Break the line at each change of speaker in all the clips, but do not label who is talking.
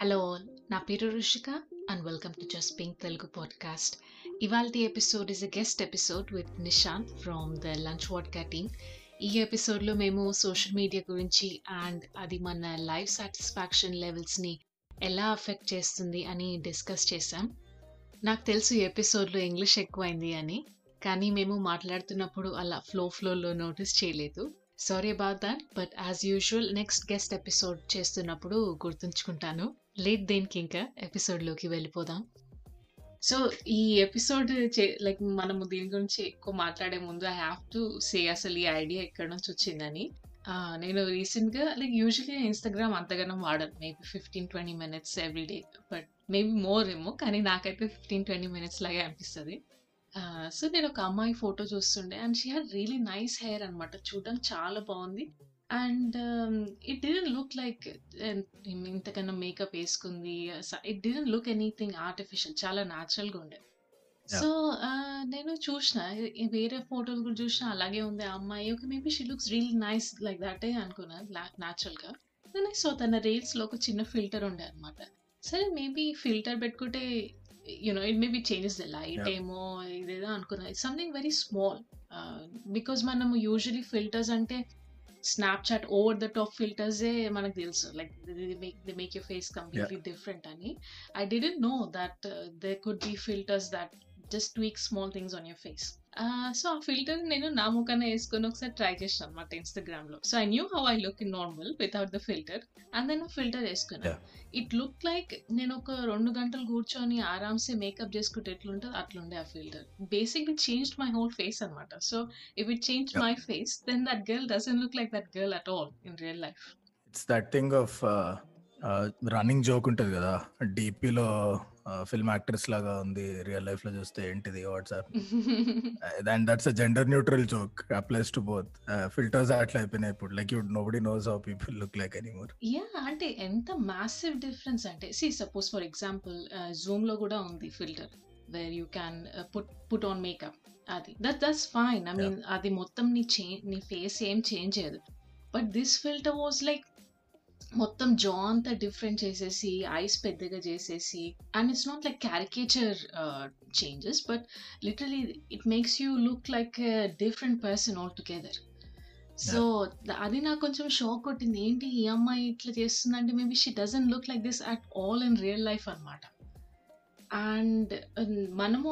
Hello నా పేరు Rushika and welcome to just pink Telugu podcast. ఇవాళ episode is a guest episode with Nishant from the lunch vodka team. ఈ ఎపిసోడ్లో మేము social media గురించి and అది మన లైఫ్ సాటిస్ఫాక్షన్ లెవెల్స్ని ఎలా అఫెక్ట్ చేస్తుంది అని డిస్కస్ చేశాం. నాకు తెలుసు ఈ ఎపిసోడ్లో ఇంగ్లీష్ ఎక్కువైంది అని కానీ మేము మాట్లాడుతున్నప్పుడు అలా ఫ్లో ఫ్లోలో నోటీస్ చేయలేదు. Sorry about that but as usual next guest episode చేస్తున్నప్పుడు గుర్తుంచుకుంటాను. లేట్ దేనికి ఇంకా ఎపిసోడ్లోకి వెళ్ళిపోదాం. సో ఈ ఎపిసోడ్ చే లైక్ మనము దీని గురించి ఎక్కువ మాట్లాడే ముందు ఐ హ్యావ్ టు సే అసలు ఈ ఐడియా ఎక్కడి నుంచి వచ్చిందని. నేను రీసెంట్గా లైక్ యూజువలీ ఇన్స్టాగ్రామ్ అంతగానో వాడను. Maybe fifteen twenty minutes every day but maybe more ఏమో కానీ నాకైతే ఫిఫ్టీన్ ట్వంటీ మినిట్స్ లాగే అనిపిస్తుంది. సో నేను ఒక అమ్మాయి ఫోటో చూస్తుండే. And she had really nice hair అనమాట చూడడానికి చాలా బాగుంది. And it didn't look like ఇంతకన్నా మేకప్ వేసుకుంది. It didn't look anything artificial చాలా న్యాచురల్గా ఉండే. సో నేను చూసిన వేరే ఫోటోలు కూడా చూసిన అలాగే ఉంది ఆ అమ్మాయి. Okay maybe she looks real nice like దటే అనుకున్నా న్యాచురల్గా సో తన రీల్స్లో ఒక చిన్న ఫిల్టర్ ఉండే అనమాట సరే మేబీ ఫిల్టర్ పెట్టుకుంటే you know it maybe changes the
light.
ఏమో ఇదేదో అనుకున్నా. సంథింగ్ వెరీ స్మాల్ బికాజ్ మనం యూజువలీ ఫిల్టర్స్ అంటే స్నాప్చాట్ ఓవర్ ద టాప్ ఫిల్టర్సే మనకు తెలుసు. Like the make you face completely different అని. I didn't know that they could be filters that just tweak small things on your face so ఆ filter నేను నా ముఖాన వేసుకొని ఒకసారి ట్రై చేసిన అనమాట ఇన్స్టాగ్రామ్లో so I knew how I look in normal without the filter and then filter వేసుకున్నా.
Yeah.
ఇట్ లుక్ లైక్ నేను ఒక రెండు గంటలు కూర్చొని ఆరామ్సే మేకప్ చేసుకుంటే ఎట్లుంటుంది అట్లుండే ఆ filter basic it change my whole face అనమాట so if it
change.
My face then that girl doesn't look like that girl at all in real life
it's that thing of running joke ఉంటుంది కదా. డిపిలో film actress లాగా ఉంది real లైఫ్లో చూస్తే ఏంటిది WhatsApp and that's a gender neutral joke applies to both. Filters అట్లా అయిపోయినాయి ఇప్పుడు. Like you nobody knows how people look like anymore.
Yeah అంటే ఎంత మ్యాసివ్ డిఫరెన్స్ అంటే సి సపోజ్ ఫర్ ఎగ్జాంపుల్ జూమ్లో కూడా ఉంది filter where you can put put on makeup. అది that that's fine. I mean అది మొత్తం నీ చే నీ ఫేస్ ఏం చేంజ్ చేయదు. But this filter was like మొత్తం జా అంతా డిఫరెంట్ చేసేసి ఐస్ పెద్దగా చేసేసి and it's not like caricature changes but literally it makes you look like different person altogether so అది నాకు కొంచెం షాక్ కొట్టింది. ఏంటి ఈ అమ్మాయి ఇట్లా చేస్తుందంటే maybe she doesn't look like this at all in real life అనమాట అండ్ మనము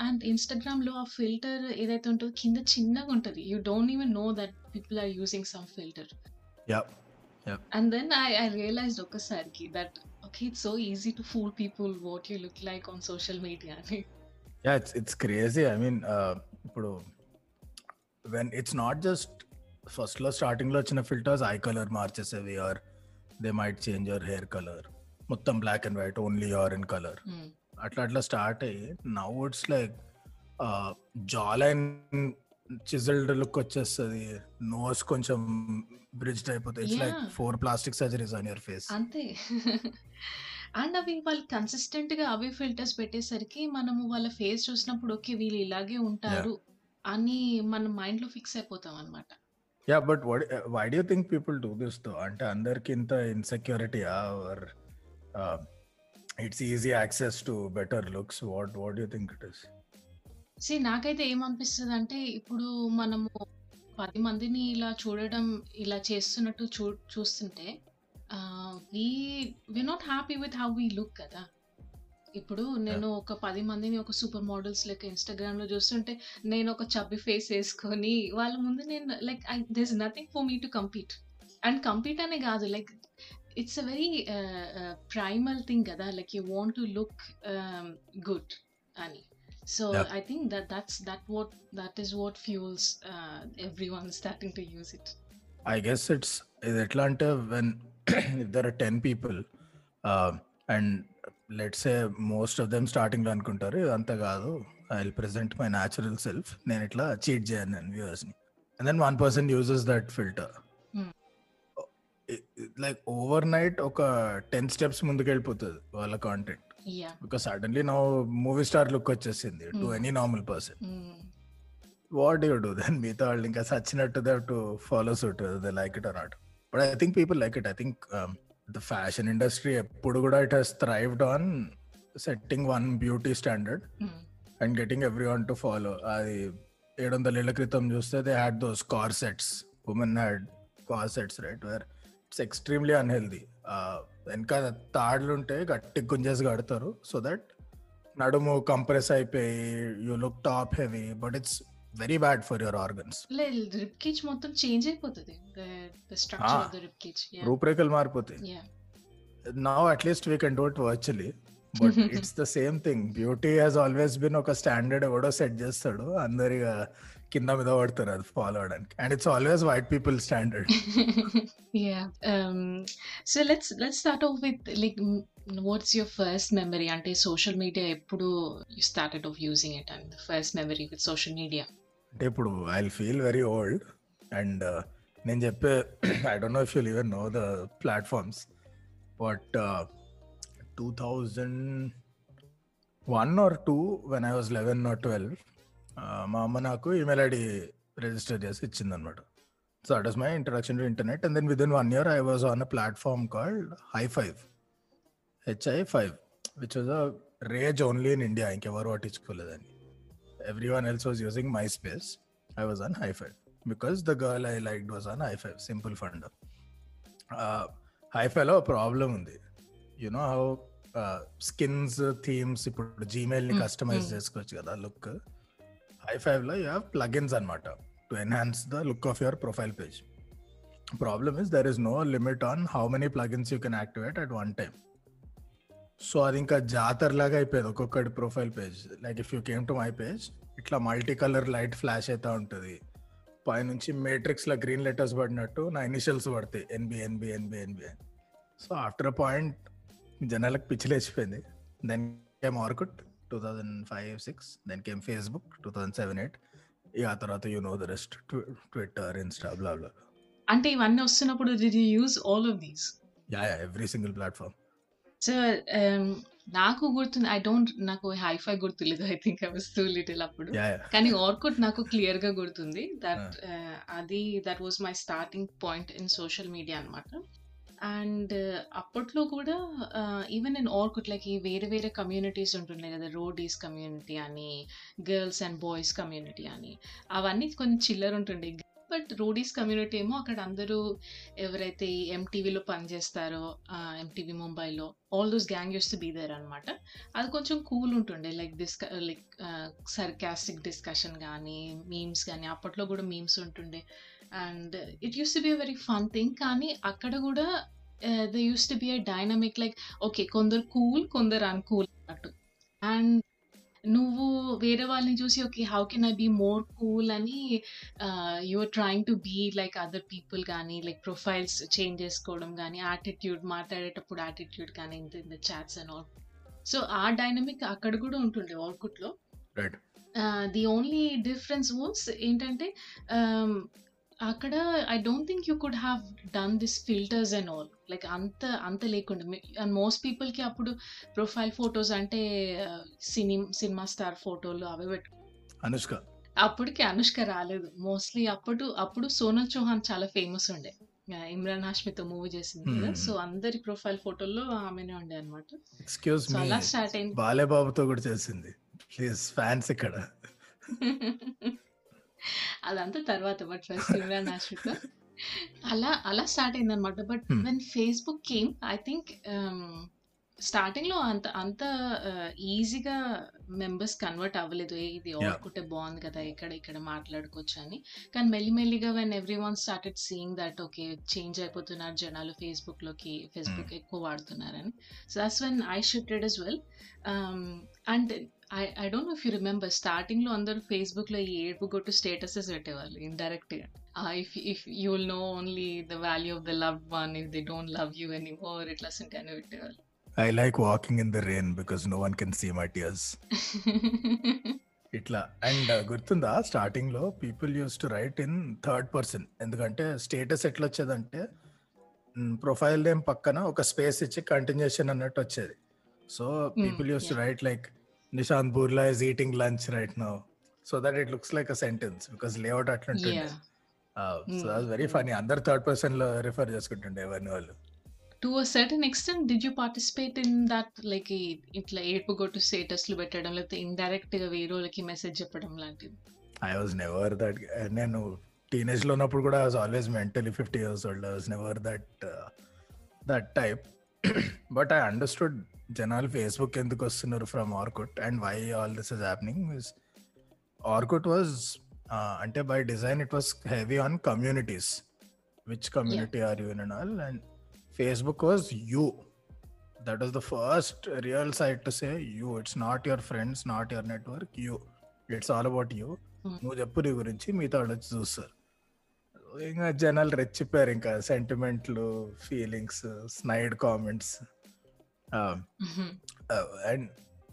అండ్ ఇన్స్టాగ్రామ్లో ఆ ఫిల్టర్ ఏదైతే ఉంటుందో కింద చిన్నగా ఉంటుంది. You don't even know that people are using some filter
yeah
and then I I realized ఒక్కసారికి that okay it's so easy to fool people what you look like on social media అని
yeah it's it's crazy I mean ఇప్పుడు when it's not just first లో starting లో వచ్చిన filters I colour మార్చేసేవి or they might change your hair colour మొత్తం black and white only your in colour అట్లా అట్లా start అయ్యి now it's like jawline chiselled look వచ్చేస్తుంది. Nose కొంచెం bridge అయిపోతుంది it's
like.
Four plastic surgeries on your face
అంతే. And అవి వాళ్ళు కన్సిస్టెంట్గా అవే ఫిల్టర్స్ పెట్టేసరికి మనము వాళ్ళ ఫేస్ చూసినప్పుడు ఓకే వీళ్ళు ఇలాగే ఉంటారు అని మన మైండ్లో ఫిక్స్ అయిపోతాం అనమాట
yeah but why do think people do దిస్తో అంటే అందరికి ఇంత insecurity or it's easy access to better looks what what you think it is
see నాకైతే ఏమనిపిస్తుంది అంటే ఇప్పుడు మనము పది మందిని ఇలా చూడడం ఇలా చేస్తున్నట్టు చూ చూస్తుంటే we we not happy with how we look కదా. ఇప్పుడు నేను ఒక పది మందిని ఒక సూపర్ మోడల్స్ లెక్క ఇన్స్టాగ్రామ్లో చూస్తుంటే నేను ఒక చబ్బి ఫేస్ వేసుకొని వాళ్ళ ముందు నేను like I this nothing for me to compete and compete అనే కాదు like it's a very primal thing కదా. Like you want to look good అని. So
Yeah.
I think that that's that what that is what fuels everyone starting to use it
I guess it's ఇది ఎట్లా అంటే when if there are ten people and let's a most of them స్టార్టింగ్లో అనుకుంటారు ఇదంతా కాదు I will present my natural self నేను ఇట్లా cheat చేయను నేను వ్యూవర్స్ని. And then one person uses that filter
Hmm.
Like overnight ఒక టెన్ స్టెప్స్ ముందుకు వెళ్ళిపోతుంది వాళ్ళ కాంటెంట్
యా
బికాస్ సడన్లీ నా మూవీ స్టార్ లుక్ వచ్చేసింది
too.
Any normal person what you do then మిగతా వాళ్ళు ఇంకా సచ్చినట్టు they to follow suit they like it or not but I think people like it I think the fashion industry ఎప్పుడు కూడా it has thrived on setting one beauty standard and getting everyone to follow అది ఏడు వందల ఏళ్ళ క్రితం చూస్తే they had those corsets women had corsets right where it's extremely unhealthy వెనక తాడులు ఉంటే గట్టి గుంజేసి కడతారు. సో దట్ నడుము కంప్రెస్ అయిపోయి you look top heavy but it's very bad for your organs
rib cage మొత్తం చేంజ్ అయిపోతుంది. ద ద రిప్ కేజ్
రూపురేఖలు మారిపోతాయి. At least we can do it virtually but it's the same thing. Beauty has always been ఒక standard ఎవడో set చేస్తాడు అందరు ఇక కింద మీద పడతారు అది ఫాలో అవడానికి and it's always white people standard
yeah um so let's let's start off with like m- what's your first memory ante social media ఎప్పుడు you started off using it and the first memory with social media
అంటే ఇప్పుడు I feel very old and నేను చెప్పే I don't know if you even know the platforms but two thousand one or two when I was eleven or twelve మా అమ్మ నాకు email ID register చేసి ఇచ్చిందనమాట so that is my introduction to internet and then within one year I was on a platform called high five HI five which was a rage only in India ఇంకెవరు పట్టించుకోలేదని everyone else was using MySpace. I was on High Five because the girl I liked was on High Five. Simple funder. Uh, High Five లో problem ఉంది you know how skins themes ఇప్పుడు జీమెయిల్ని
Mm,
customise
mm.
చేసుకోవచ్చు కదా look high ఫైవ్లో you have plugins అనమాట to enhance the look of your profile page. Problem is there is no limit on how many plugins you can activate at one time. So అది ఇంకా జాతర లాగా అయిపోయింది ఒక్కొక్కటి profile page. Like if you came to my page ఇట్లా multi colour light flash అవుతూ ఉంటుంది. పైనుంచి మేట్రిక్స్లో గ్రీన్ లెటర్స్ పడినట్టు నా ఇనిషియల్స్ పడతాయి. NB NB NB NB so after a point జనాలకు పిచ్చిలేసిపోయింది then came Orkut. Two thousand five six then came Facebook two thousand seven eight ఇక ఆ తర్వాత you know the rest Twitter Insta blah blah
అంటే ఇవన్నీ వస్తున్నప్పుడు you use all of these?
Yeah yeah every single platform
so నాకు గుర్తుంది I don't నాకు hi-fi గుర్తులేదు I think I was too little అప్పుడు. కానీ ఆర్కుట్ నాకు క్లియర్గా గుర్తుంది దట్ అది that was my starting point in social media అనమాట అండ్ అప్పట్లో కూడా ఈవెన్ ఇన్ ఆర్కుట్లకి వేరే వేరే కమ్యూనిటీస్ ఉంటుండే కదా రోడీస్ కమ్యూనిటీ అని గర్ల్స్ అండ్ బాయ్స్ కమ్యూనిటీ అని. అవన్నీ కొంచెం చిల్లర ఉంటుండే. బట్ రోడీస్ కమ్యూనిటీ ఏమో అక్కడ అందరూ ఎవరైతే ఎంటీవీలో పనిచేస్తారో ఎంటీవీ ముంబైలో all those gang used to be there అనమాట అది కొంచెం కూల్ ఉంటుండే. Like disc like sarcastic discussion కానీ మీమ్స్ కానీ అప్పట్లో కూడా మీమ్స్ ఉంటుండే. And it used to be a very fun thing కానీ అక్కడ కూడా they used to be a dynamic like okay కొందరు కూల్ కొందరు అన్కూల్ అన్నట్టు. అండ్ నువ్వు వేరే వాళ్ళని చూసి okay how can I be more cool అని you're trying to be like other people కానీ లైక్ ప్రొఫైల్స్ చేంజ్ చేసుకోవడం కానీ యాటిట్యూడ్ మాట్లాడేటప్పుడు యాటిట్యూడ్ కానీ in the chats and all so ఆ డైనమిక్ అక్కడ కూడా ఉంటుండే ఆర్కుట్లో
right
the only difference was ఏంటంటే um, అక్కడ I don't think you could have done this filters and all like అంత అంత లేకుండా. అండ్ మోస్ట్ పీపుల్కి అప్పుడు ప్రొఫైల్ ఫొటోస్ అంటే సినిమా సినిమా స్టార్ ఫోటోలు అవి పెట్టు.
అనుష్క.
అప్పటికి అనుష్క రాలేదు. మోస్ట్లీ అప్పుడు అప్పుడు సోనల్ చౌహాన్ చాలా ఫేమస్ ఉండే. ఆ, ఇమ్రాన్ హాష్మితో మూవీ చేసింది కదా.
Hmm.
సో అందరి ప్రొఫైల్ ఫోటోల్లో ఆమెనే ఉండే అనమాట
ఎక్స్క్యూజ్
సో
మీ
అలా స్టార్ట్ అయింది.
బాలేబాబుతో కూడా చేసింది. ప్లీజ్ ఫ్యాన్స్ ఇక్కడ.
అదంతా తర్వాత బట్ ఫస్ట్ ఇమ్రాన్ హాష్మితో అలా అలా స్టార్ట్ అయింది అనమాట but
Hmm.
When Facebook came I think స్టార్టింగ్లో అంత అంత ఈజీగా మెంబర్స్ కన్వర్ట్ అవ్వలేదు. ఏ ఇది. ఆడుకుంటే బాగుంది కదా ఇక్కడ ఇక్కడ మాట్లాడుకోవచ్చు అని. కానీ మెల్లిమెల్లిగా when everyone started seeing that okay change అయిపోతున్నారు జనాలు ఫేస్బుక్లోకి ఫేస్బుక్ ఎక్కువ వాడుతున్నారని. So that's when I shifted as well and I I don't know if you remember స్టార్టింగ్లో అందరూ ఫేస్బుక్లో ఈ ఏడుపు కొట్టు స్టేటసెస్ పెట్టేవాళ్ళు ఇండైరెక్ట్గా. If if you will know only the value of the love one if they don't love you any more ఇట్లా అని పెట్టేవాళ్ళు.
I like walking in the rain because no one can see my tears ఇట్లా. And గుర్తుందా? స్టార్టింగ్లో people used to write in third person ఎందుకంటే status ఎట్లా వచ్చేదంటే profile name పక్కన ఒక స్పేస్ ఇచ్చి కంటిన్యూషన్ అన్నట్టు వచ్చేది. So people used
to.
Right like Nishant Burla is eating lunch right now so that it looks like a sentence because layout అట్లుంటుండే.
Yeah.
So
Mm.
That's very funny అందరు third పర్సన్లో refer చేసుకుంటుండే ఎవరిని వాళ్ళు.
To a certain extent did you participate in that like ఇట్లా ఏడుపు గొట్టు స్టేటస్లు పెట్టడం లేకపోతే ఇండైరెక్ట్గా వేరే వాళ్ళకి మెసేజ్ చెప్పడం లాంటిది?
ఐ వాజ్ నెవర్ దట్ నేను టీనేజ్లో ఉన్నప్పుడు కూడా I was always mentally fifty years old I was never that that type but I understood జనాలు ఫేస్బుక్ ఎందుకు వస్తున్నారు from Orkut and why all this is happening Orkut was అంటే by design it was heavy on communities which community are you and all and Facebook was you that was the first real site to say you it's not your friends not your network you it's all about
you.
నువ్వు చెప్పు నీ గురించి వాళ్ళు వచ్చి చూస్తారు. ఇంకా జనాలు రెచ్చిపోయారు ఇంకా సెంటిమెంట్లు feelings snide comments and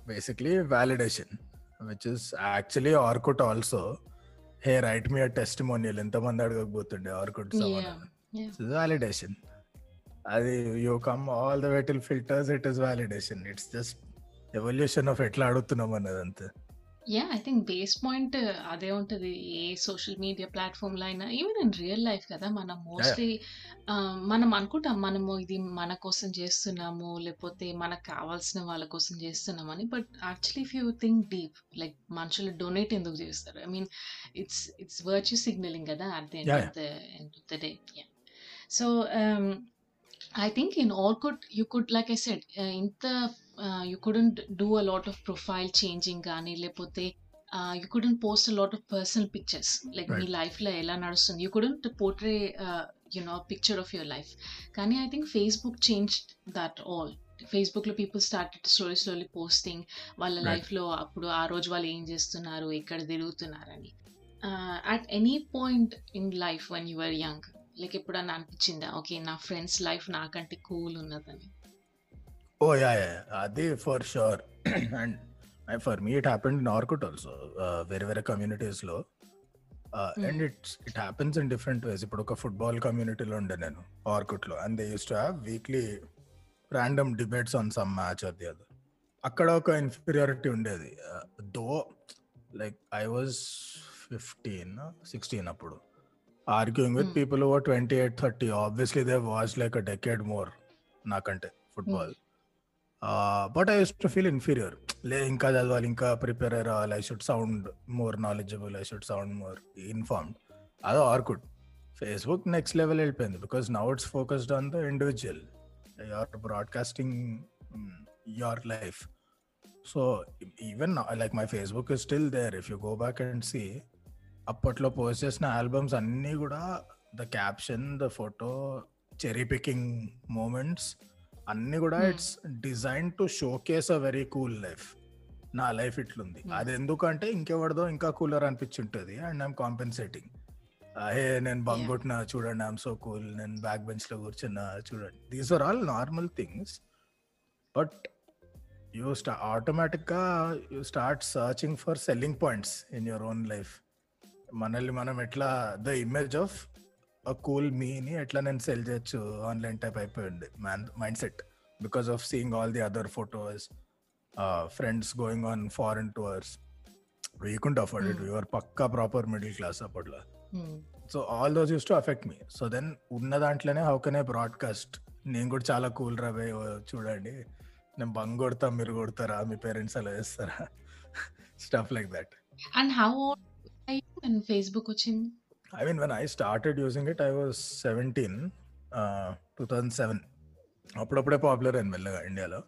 basically validation which is actually Orkut also hey write me testimonial ఎంతమంది అడగకపోతుండే ఆర్కుట్ వ్యాలిడేషన్ అది you come all the way till filters it is validation it's just evolution of ఎట్లా అడుగుతున్నాం అన్నది అంతే.
Yeah I think base point అదే ఉంటుంది. ఏ సోషల్ మీడియా ప్లాట్ఫామ్లో అయినా ఈవెన్ ఇన్ రియల్ లైఫ్ కదా మనం మోస్ట్లీ మనం అనుకుంటాం మనము ఇది మన కోసం చేస్తున్నాము లేకపోతే మనకు కావాల్సిన వాళ్ళ కోసం చేస్తున్నామని. But actually if you think deep like మనుషులు డొనేట్ ఎందుకు చేస్తారు? I mean it's it's virtue signalling కదా at the
end
of the end of the day so I think in Orkut you could, like I said, uh, ఇంత you couldn't do a lot of profile changing కానీ లేకపోతే you couldn't post a lot of personal pictures like మీ లైఫ్లో ఎలా నడుస్తుంది? You couldn't portray you know picture of your life కానీ I think Facebook change that all ఫేస్బుక్లో people start story slowly posting వాళ్ళ లైఫ్లో అప్పుడు ఆ రోజు వాళ్ళు ఏం చేస్తున్నారు ఎక్కడ తిరుగుతున్నారని. At any point in life one your young like ఎప్పుడన్నా అనిపించిందా? ఓకే నా ఫ్రెండ్స్ లైఫ్ నాకంటే కూల్ ఉన్నదని.
ఓ యా అది for sure and for me it happened in Orkut also వేరే వేరే కమ్యూనిటీస్లో and it's it happens in different ways ఇప్పుడు ఒక ఫుట్బాల్ కమ్యూనిటీలో ఉండే నేను ఆర్కుట్లో and they used to have weekly random debates on some match or the other అక్కడ ఒక inferiority ఉండేది. Though like I was fifteen sixteen అప్పుడు. Arguing with
Hmm.
People over twenty eight thirty obviously they watch like a decade more నాకంటే football but I used to feel inferior లే ఇంకా చదవాలి ఇంకా prepare అయ్యి రావాలి. I should sound more knowledgeable I should sound more informed అదో Orkut Facebook next level వెళ్ళిపోయింది because now it's focused on the individual you're broadcasting your life so even like my Facebook is still there if you go back and see అప్పట్లో post చేసిన albums అన్నీ కూడా the caption the photo cherry picking moments అన్నీ కూడా. It's design to showcase a very cool life నా life ఇట్లుంది. అది ఎందుకంటే ఇంకెవరిదో ఇంకా కూలర్ అనిపించుంటుంది అండ్ ఐమ్ కాంపెన్సేటింగ్ హే నేను. కొట్టినా చూడండి ఐఎమ్ సో కూల్ నేను బ్యాక్ బెంచ్లో కూర్చున్నా చూడండి these are all normal things but you స్టా ఆటోమేటిక్గా you start searching for selling points in your own life మనల్ని మనం ఎట్లా ద ఇమేజ్ ఆఫ్ కూల్ మీని ఎట్లా నేను సెల్ చేయొచ్చు ఆన్లైన్ టైప్ అయిపోయింది mindset because of seeing all the other photos friends going on foreign tours we couldn't afford
it.
Your Pakka proper middle class అప్పట్లో. So all those used to affect me so then ఉన్న దాంట్లోనే how can I broadcast నేను కూడా చాలా cool రాబే చూడండి. నేను బంగ్ కొడతా మీరు కొడతారా? మీ పేరెంట్స్ అలా చేస్తారా? Stuff like
that and how Facebook వచ్చింది?
I mean, when I started using it, I was 17, uh, 2007. అప్పుడప్పుడే పాపులర్ అయింది మెల్లగా ఇండియాలో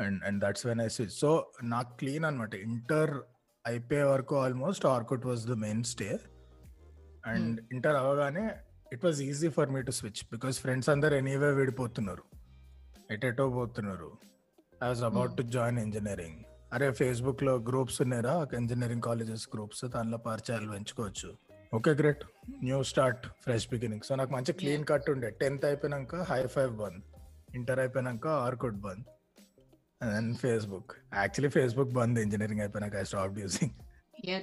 and and that's when I switch so నాకు క్లీన్ అనమాట ఇంటర్ అయిపోయే వరకు almost Orkut was the mainstay and inter అవగానే it was easy for me to switch because friends అందరు ఎనీవే విడిపోతున్నారు. ఎటెటో పోతున్నారు. I was about to join engineering అరే ఫేస్బుక్లో గ్రూప్స్ ఉన్నారా ఇంజనీరింగ్ కాలేజెస్ గ్రూప్స్ దానిలో పరిచయాలు పెంచుకోవచ్చు. Okay great new start fresh beginning so నాకు మంచి క్లీన్ కట్ ఉండే. టెన్త్ అయిపోయినాక హై ఫైవ్ బంద్. ఇంటర్ అయిపోయినాక ఆర్కుడ్ బంద్. అండ్ ఫేస్బుక్ యాక్చువల్లీ ఫేస్బుక్ బంద్ ఇంజనీరింగ్ అయిపోయినాక ఐ స్టాప్ యూజింగ్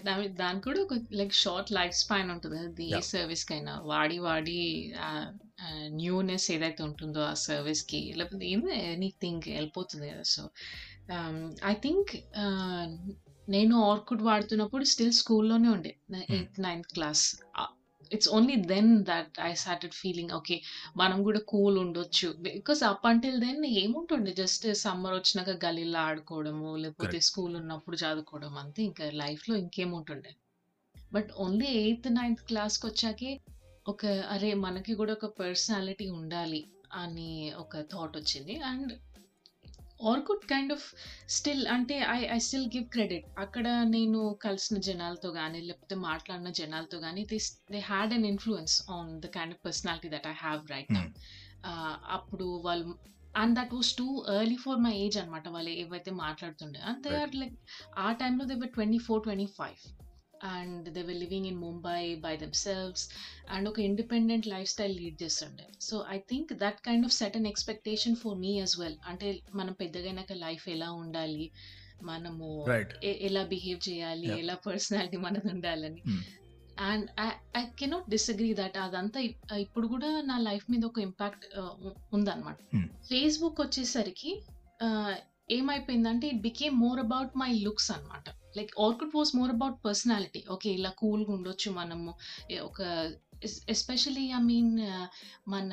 దాని దానికి కూడా ఒక లైక్ షార్ట్ లైఫ్ స్పాన్ ఉంటుంది. అది ఏ. సర్వీస్ కైనా. వాడి వాడి న్యూనెస్ ఏదైతే ఉంటుందో ఆ సర్వీస్కి లేకపోతే ఏదో ఎనీథింగ్ వెళ్ళిపోతుంది కదా. సో ఐ థింక్ నేను ఆర్కుడ్ వాడుతున్నప్పుడు స్టిల్ స్కూల్లోనే ఉండే. Eighth ninth class it's only then that I started feeling okay మనం కూడా కూల్ ఉండొచ్చు. బికాస్ అప్ అంటిల్ దెన్ ఏముంటుండే? జస్ట్ సమ్మర్ వచ్చినాక గలీలో ఆడుకోవడము లేకపోతే. స్కూల్ ఉన్నప్పుడు చదువుకోవడం అంతే. ఇంకా లైఫ్లో ఇంకేముంటుండే? బట్ ఓన్లీ ఎయిత్ నైన్త్ క్లాస్కి వచ్చాకే ఒక అరే మనకి కూడా ఒక పర్సనాలిటీ ఉండాలి అని ఒక థాట్ వచ్చింది. And Orkut kind of still అంటే I I still give credit అక్కడ నేను కలిసిన జనాలతో కానీ లేకపోతే మాట్లాడిన జనాలతో కానీ this they had an influence on the kind of personality that I have right
now.
అప్పుడు వాళ్ళు and that was too early for my age అనమాట వాళ్ళు ఏవైతే మాట్లాడుతుండే అండ్ దే. ఆర్ లైక్ ఆ టైంలో they were twenty four twenty five and they were living in Mumbai by themselves and ఒక independent life style lead చేస్తుండే. So I think that kind of set an expectation for me as well అంటే మనం పెద్దగైనాక life ఎలా ఉండాలి? మనము ఎలా behave చేయాలి. ఎలా పర్సనాలిటీ మనది ఉండాలని.
Hmm.
And I cannot disagree that అదంతా ఇప్- ఇప్పుడు కూడా నా లైఫ్ మీద ఒక ఇంపాక్ట్ ఉందన్నమాట.
Hmm.
ఫేస్బుక్ వచ్చేసరికి uh, ఏమైపోయిందంటే it became more about my looks అనమాట like Orkut was more about personality okay ఇలా కూల్గా ఉండొచ్చు మనము. ఒక ఎస్పెషలీ ఐ మీన్ మన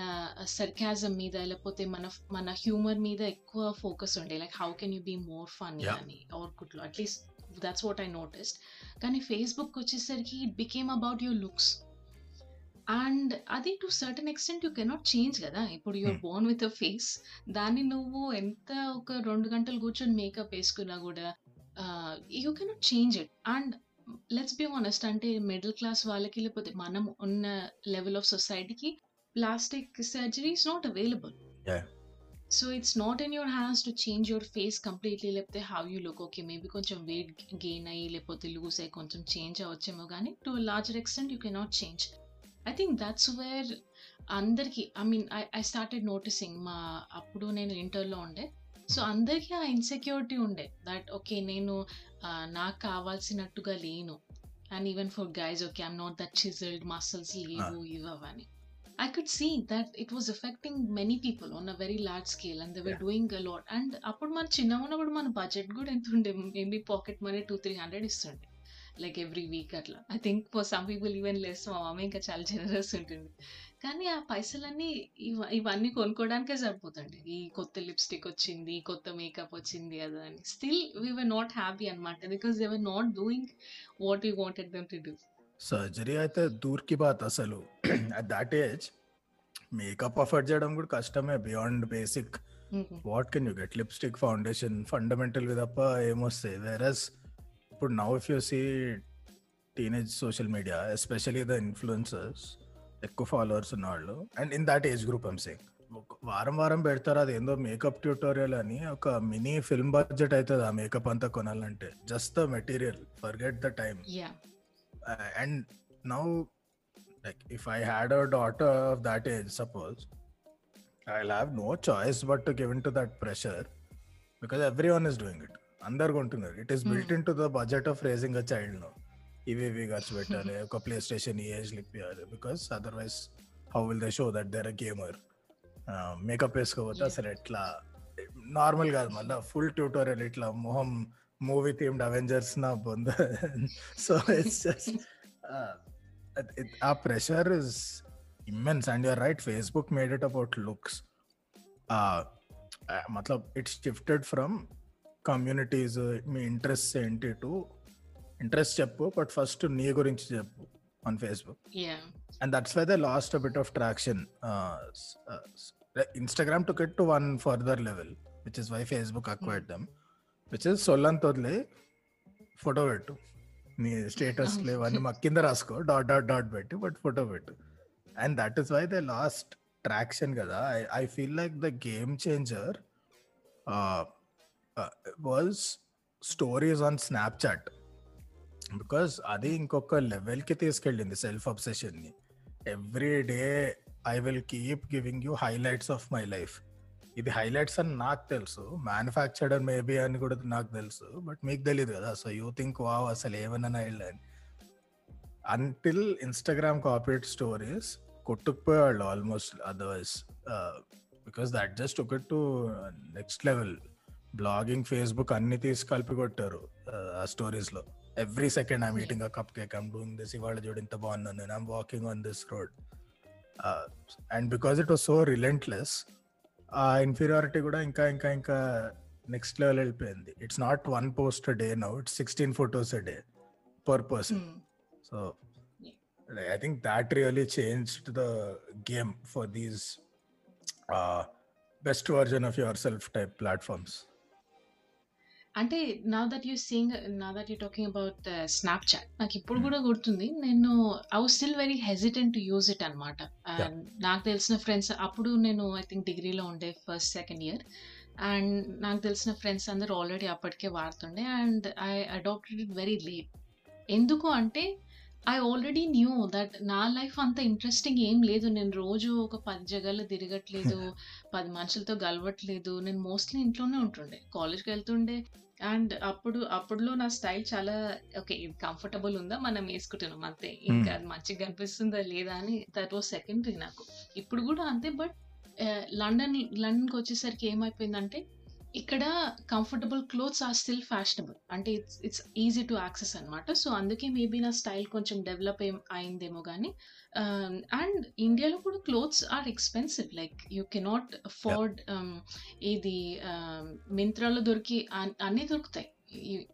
సర్కాజం మీద లేకపోతే మన మన హ్యూమర్ మీద ఎక్కువ ఫోకస్ ఉండే. Like how can you be more
fun.
అని? ఆర్కుడ్లో at least that's what I noticed కానీ ఫేస్బుక్ వచ్చేసరికి it became about your looks and అది to certain extent you cannot change కదా. ఇప్పుడు you're
Hmm.
Born with a face దాన్ని నువ్వు ఎంత ఒక రెండు గంటలు కూర్చొని మేకప్ వేసుకున్నా కూడా you cannot change it and let's be honest అంటే మిడిల్ క్లాస్ వాళ్ళకి లేకపోతే మనం ఉన్న లెవెల్ ఆఫ్ సొసైటీకి plastic surgery is not available
Yeah.
So it's not in your hands to change your face completely లేకపోతే how you look okay maybe కొంచెం weight gain అయ్యి లేకపోతే లూజ్ అయ్యి కొంచెం చేంజ్ అవ్వచ్చేమో కానీ to larger extent you cannot change I think that's where అందరికీ I mean I I started noticing మా అప్పుడు నేను ఇంటర్లో ఉండే సో అందరికీ ఆ ఇన్సెక్యూరిటీ ఉండే దట్ ఓకే నేను నాకు కావాల్సినట్టుగా లేను. And even for guys okay I'm not that chiseled muscles లేవు ఇవి అవని. I could see that it was affecting many people on a very large scale and they were
Yeah.
doing a lot. And అప్పుడు మన చిన్న ఉన్నప్పుడు మన budget కూడా ఎంత ఉండే? Maybe pocket money two three hundred ఇస్తుండే. లైక్ ఎవ్రీ వీక్ అట్లా. I think for some people even less మా మమ్మీ ఇంకా చాలా జనరస్ ఉంటుంది కానీ ఆ పైసలన్నీ ఇవ- ఇవన్నీ కొనుక్కోవడానికే సరిపోతుండే ఈ కొత్త లిప్స్టిక్ వచ్చింది కొత్త మేకప్ వచ్చింది అది అని. Still we were not happy అనమాట because they were not doing what you wanted them to do
surgery అయితే దూర్కి బాత్ అసలు. At that age makeup afford చేయడం కూడా కష్టమే beyond basic what can you get lipstick foundation fundamental తప్ప ఏమొస్తాయి వేరస్ ఇప్పుడు now if you see teenage social media especially the influencers ఎక్కువ ఫాలోవర్స్ ఉన్నవాళ్ళు. And in that age group I'm saying వారం వారం పెడతారు అది ఏందో మేకప్ ట్యూటోరియల్ అని ఒక మినీ ఫిల్మ్ బడ్జెట్ అవుతుంది ఆ మేకప్ అంతా కొనాలంటే. Just the material forget the
time
uh, and now like if i had a daughter of that age suppose i'll have no choice but to give into that pressure because everyone is doing it. అందరు కొంటున్నారు it is built in to the budget of raising a child no ఇవి ఇవి ఖర్చు పెట్టాలి ఒక PlayStation ఈ age ఇప్పించాలి because otherwise how will they show that they're a gamer makeup వేసుకోకపోతే
Yeah.
అసలు ఎట్లా నార్మల్ కాదు మళ్ళీ ఫుల్ ట్యూటోరియల్ ఇట్లా మొహం మూవీ థీమ్డ్ అవెంజర్స్ నా బొంద so it's just a pressure is immense and you're right Facebook made it about looks మతలబ్ it's shifted from communities మీ ఇంట్రెస్ట్ ఏంటి టు ఇంట్రెస్ట్ చెప్పు బట్ ఫస్ట్ నీ గురించి చెప్పు on Facebook a bit of traction. Uh, s- uh, s- Instagram took it to one further level, which is why Facebook acquired them. Which is సొల్లంత వదిలే photo పెట్టు. నీ status ఇవన్నీ మా కింద రాసుకో డాట్ డాట్ డాట్ పెట్టు బట్ ఫోటో పెట్టు. And that is why they lost traction కదా. I feel like the game changer was stories on Snapchat because అది ఇంకొక లెవెల్కి తీసుకెళ్ళింది self అబ్సెషన్ని every day I will keep giving you highlights of my life ఇది highlights అని నాకు తెలుసు. Manufactured maybe అని కూడా నాకు తెలుసు. బట్ మీకు తెలియదు కదా. సో యూ థింక్ వావ్ అసలు ఏమన్నా వెళ్ళని until Instagram copied stories కొట్టుకుపోయేవాళ్ళు almost otherwise because that just ఒక to next level blogging Facebook అన్ని తీసి కలిపి కొట్టారు uh, ఆ స్టోరీస్లో every second I'm
Yeah.
Eating a cupcake I'm doing this ఇవాళ చూడు ఇంత బాగున్నాను నేను I'm walking on this road and because it was so relentless ఆ ఇన్ఫీరియారిటీ కూడా ఇంకా ఇంకా ఇంకా నెక్స్ట్ లెవెల్ వెళ్ళిపోయింది it's not one post day now it's sixteen photos a day per person
Hmm.
So
Yeah.
I think that really changed the game for these uh, best version of yourself type platforms.
అంటే నా that you seeing నా that you talking about Snapchat నాకు ఇప్పుడు కూడా గుర్తుంది. నేను I was still very hesitant to use it అనమాట. And నాకు తెలిసిన ఫ్రెండ్స్ అప్పుడు నేను ఐ థింక్ డిగ్రీలో ఉండే ఫస్ట్ సెకండ్ ఇయర్ అండ్ నాకు తెలిసిన ఫ్రెండ్స్ అందరూ ఆల్రెడీ అప్పటికే వాడుతుండే. And I adapted it very late ఎందుకు అంటే ఐ ఆల్రెడీ న్యూ దట్ నా లైఫ్ అంత ఇంట్రెస్టింగ్ ఏం లేదు. నేను రోజు ఒక పది జగాల్లో తిరగట్లేదు పది మనుషులతో కలవట్లేదు నేను మోస్ట్లీ ఇంట్లోనే ఉంటుండే. కాలేజ్కి వెళ్తుండే అండ్ అప్పుడు అప్పుడులో నా స్టైల్ చాలా ఓకే ఇది కంఫర్టబుల్ ఉందా? మనం వేసుకుంటున్నాం అంతే. ఇంకా అది మంచిగా కనిపిస్తుందా లేదా అని దట్ వాజ్ సెకండరీ నాకు. ఇప్పుడు కూడా అంతే బట్ లండన్ లండన్కి వచ్చేసరికి ఏమైపోయిందంటే ఇక్కడ comfortable clothes are still fashionable అంటే it's it's easy to access అనమాట సో అందుకే మేబీ నా స్టైల్ కొంచెం డెవలప్ ఏం అయిందేమో కానీ అండ్ ఇండియాలో కూడా clothes are expensive like you cannot afford ఇది మింత్రాలో దొరికి అన్- అన్నీ దొరుకుతాయి.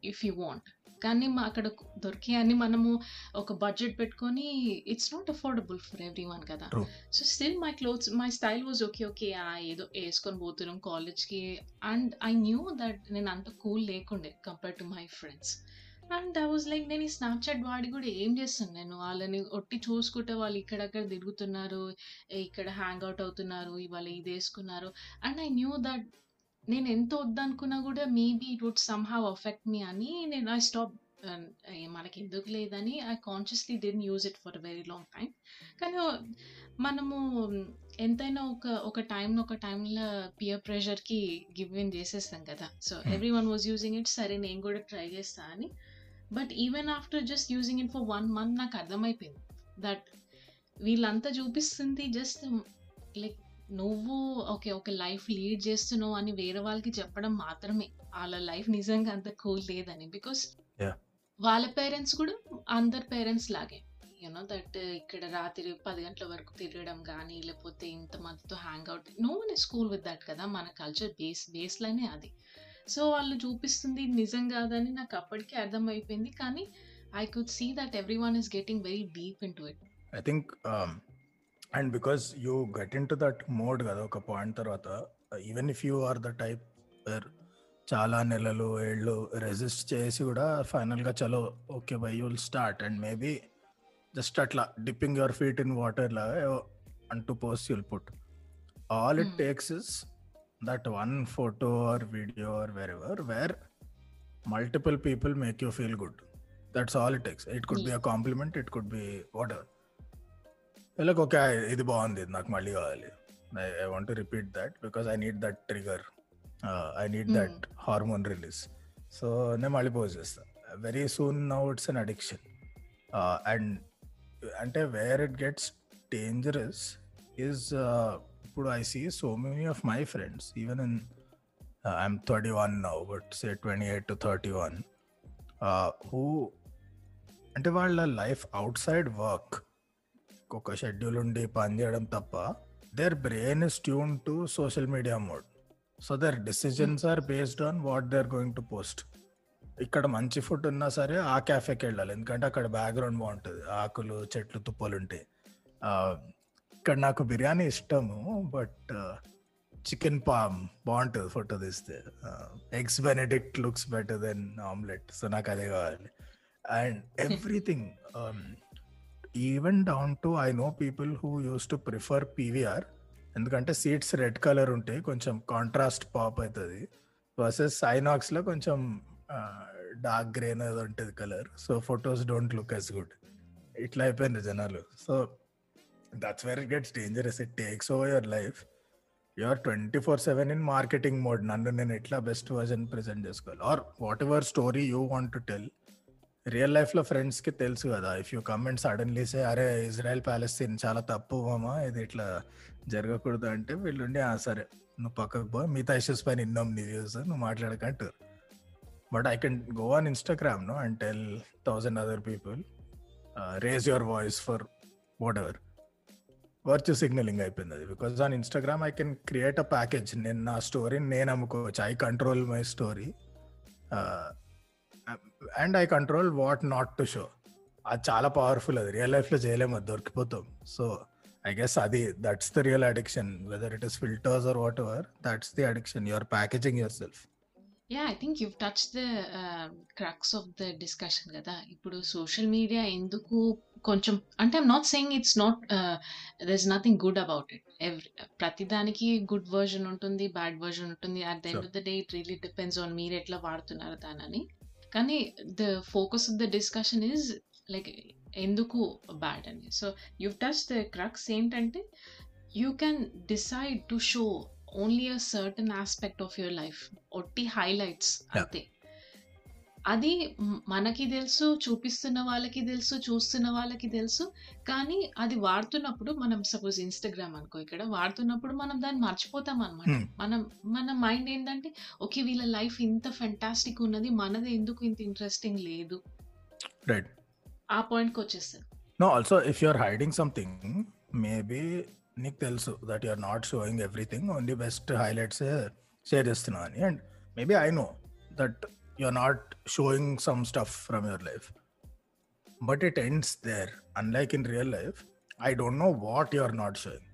ఇఫ్ యూ వాంట్ కానీ మా అక్కడ దొరికే అన్ని మనము ఒక బడ్జెట్ పెట్టుకొని it's not affordable for everyone కదా. So still my clothes my style was okay okay ఏదో వేసుకొని పోతున్నాం కాలేజ్కి అండ్ ఐ న్యూ దట్ నేను అంత కూల్ లేకుండే compare to my friends and I was like నేను ఈ స్నాప్చాట్ వాడి కూడా ఏం చేస్తాను నేను? వాళ్ళని ఒట్టి చూసుకుంటే వాళ్ళు ఇక్కడక్కడ తిరుగుతున్నారు ఇక్కడ హ్యాంగ్ అవుట్ అవుతున్నారు ఇవాళ ఇది వేసుకున్నారు. అండ్ ఐ న్యూ దట్ నేను ఎంత వద్దనుకున్నా కూడా maybe it would some have affect me అని నేను ఐ స్టాప్ మనకి ఎందుకు లేదని I consciously didn't use it for very long time కానీ మనము ఎంతైనా ఒక ఒక టైం ఒక టైంలో పియర్ ప్రెషర్కి గివ్ ఇన్ చేసేస్తాం కదా. So
Hmm.
Everyone was using it సరే నేను కూడా ట్రై చేస్తా అని. But even after just using it for one month నాకు అర్థమైపోయింది. దట్ వీళ్ళంతా చూపిస్తుంది జస్ట్ లైక్ నువ్వు ఓకే ఒక లైఫ్ లీడ్ చేస్తున్నావు అని వేరే వాళ్ళకి చెప్పడం మాత్రమే. వాళ్ళ లైఫ్ నిజంగా అంత కూల్ లేదని. బికాస్. వాళ్ళ పేరెంట్స్ కూడా అందరి పేరెంట్స్ లాగే. యూనో దట్ ఇక్కడ రాత్రి పది గంటల వరకు తిరగడం కానీ లేకపోతే ఇంతమందితో hang out no one school with that కదా. మన కల్చర్ బేస్ బేస్ లైనే అది. సో వాళ్ళు చూపిస్తుంది నిజం కాదని నాకు అప్పటికే అర్థమైపోయింది. కానీ I could see that everyone is getting very deep into it
I think, um, and because you get into that mode కదా ఒక పాయింట్ తర్వాత even if you are the type చాలా నెలలు ఏళ్ళు రెసిస్ట్ చేసి కూడా ఫైనల్గా చలో okay by you'll start and maybe just అట్లా dipping your feet in water లాగా అంటూ post you'll put all it
Hmm.
Takes is that one photo or video or wherever where multiple people make you feel good that's all it takes it could be a compliment it could be whatever వీళ్ళకి okay ఇది బాగుంది. ఇది నాకు మళ్ళీ కావాలి. I want repeat that because I need that trigger I need that hormone release so నేను మళ్ళీ pose చేస్తాను very soon now it's an addiction and అంటే where it gets dangerous is ఇప్పుడు I see so many of my friends even in I'm thirty one now but say twenty eight to thirty one who అంటే వాళ్ళ life outside work ఒక schedule ఉండి పనిచేయడం తప్ప their brain is tune to social media mode so their decisions are based on what they are going to post ఇక్కడ మంచి food ఉన్నా సరే ఆ క్యాఫేకి వెళ్ళాలి. ఎందుకంటే అక్కడ బ్యాక్గ్రౌండ్ బాగుంటుంది. ఆకులు చెట్లు తుప్పలు ఉంటాయి ఇక్కడ నాకు బిర్యానీ ఇష్టము బట్ చికెన్ పామ్ బాగుంటుంది ఫోటో తీస్తే. Eggs benedict looks better then omelette so నాకు అదే కావాలి. And everything even down to I know people who used to prefer PVR ఎందుకంటే సీట్స్ రెడ్ కలర్ ఉంటాయి కొంచెం కాంట్రాస్ట్ పాప్ అవుతుంది. వర్సెస్ సైనాక్స్లో కొంచెం డార్క్ గ్రేన్ అది ఉంటుంది colour so photos don't look as good ఇట్లా అయిపోయింది జనాలు. So that's where it gets dangerous it takes over your life you're twenty four seven in marketing mode నన్ను నేను ఎట్లా బెస్ట్ వర్జన్ ప్రెజెంట్ చేసుకోవాలి? Or whatever story you want to tell real లైఫ్లో ఫ్రెండ్స్కి తెలుసు కదా if you comment suddenly say అరే Israel Palestine చాలా తప్పు మామా ఇది ఇట్లా జరగకూడదు అంటే వీళ్ళుండి "ఆ, సరే నువ్వు పక్కకు పో మిగతా ఇష్యూస్ పైన ఇన్నాం నీ వ్యూస్ నువ్వు మాట్లాడకంటారు but I can go on Instagram no and tell thousand other people raise your voice for whatever virtue signalling అయిపోయింది అది because on Instagram I can create a package. నేను నా స్టోరీని నేను అమ్ముకోవచ్చు I control my story. And I control what not to show. అది చాలా powerful అది. రియల్ లైఫ్లో చేయలేము అది దొరికిపోతాం. సో ఐ గెస్ అది that's the real addiction whether it is filters or whatever that's the addiction you're packaging yourself
yeah I think you touch the crux of the discussion కదా. ఇప్పుడు social media ఎందుకు కొంచెం అంటే I'm not saying it's not there is nothing good about it every ప్రతిదానికి good version ఉంటుంది bad version ఉంటుంది. At the
end.
Of the day it really depends on మీరు ఎట్లా వాడుతున్నారు దానని. కానీ the focus of the discussion is like ఎందుకు bad అని. So you touch the crux ఏంటంటే you can decide to show only a certain aspect of your life ఒట్టి highlights. అంతే. అది మనకి తెలుసు చూపిస్తున్న వాళ్ళకి తెలుసు చూస్తున్న వాళ్ళకి తెలుసు. కానీ అది వాడుతున్నప్పుడు మనం సపోజ్ ఇన్స్టాగ్రామ్ అనుకో ఇక్కడ వాడుతున్నప్పుడు మనం దాన్ని మర్చిపోతాం అనమాట. మనం మన మైండ్ ఏంటంటే ఓకే వీళ్ళ లైఫ్ ఇంత ఫెంటాస్టిక్ ఉన్నది మనది ఎందుకు ఇంత ఇంట్రెస్టింగ్ లేదు?
రైట్
ఆ పాయింట్కి వచ్చేస్తుంది
no also if you're hiding something maybe నీకు తెలుసు that you're not showing everything only best highlights share చేస్తున్నావు అని. And maybe I know that you're not showing some stuff from your life but it ends there unlike in real life I don't know what you are not showing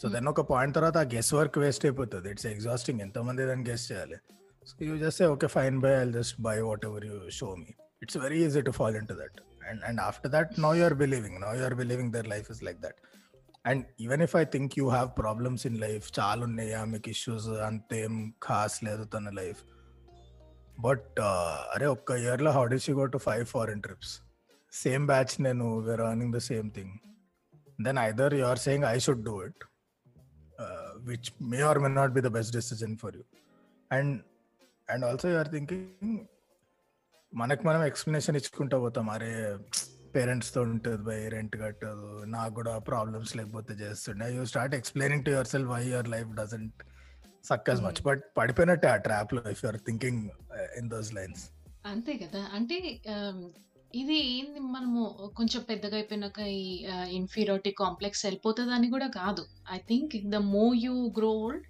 so then ఒక point తర్వాత ఆ guess work waste అయిపోతుంది. It's exhausting ఎంతమంది దాన్ని guess చేయాలి? So you just okay fine buy I just buy whatever you show me it's very easy to fall into that. And and after that now you're believing. Now you're believing their life is like that. And even if i think you have problems in life చాలా ఉన్నాయా మీకు issues అంతేం ఖాస్ లేదు తన life but అరే ఒక్క ఇయర్లో how did you go to five foreign trips? Same batch నేను were earning the same thing then either you are saying I should do it which may or may not be the best decision for you and and also you are thinking మనకు మనం explanation ఇచ్చుకుంటూ పోతాం. అరే పేరెంట్స్తో ఉంటుంది by rent కట్టదు నాకు కూడా problems లేకపోతే చేస్తుండే. You start explaining to yourself why your life doesn't suck as much but పడిపోయినట్టే ఆ ట్రాప్లో if you're thinking in those lines
అంతే కదా. అంటే ఆమ్, ఇది ఏంది మనము కొంచెం పెద్దగా అయిపోయినాక ఈ ఇన్ఫీరియారిటీ కాంప్లెక్స్ వెళ్ళిపోతుంది అని కూడా కాదు. I think the more you grow old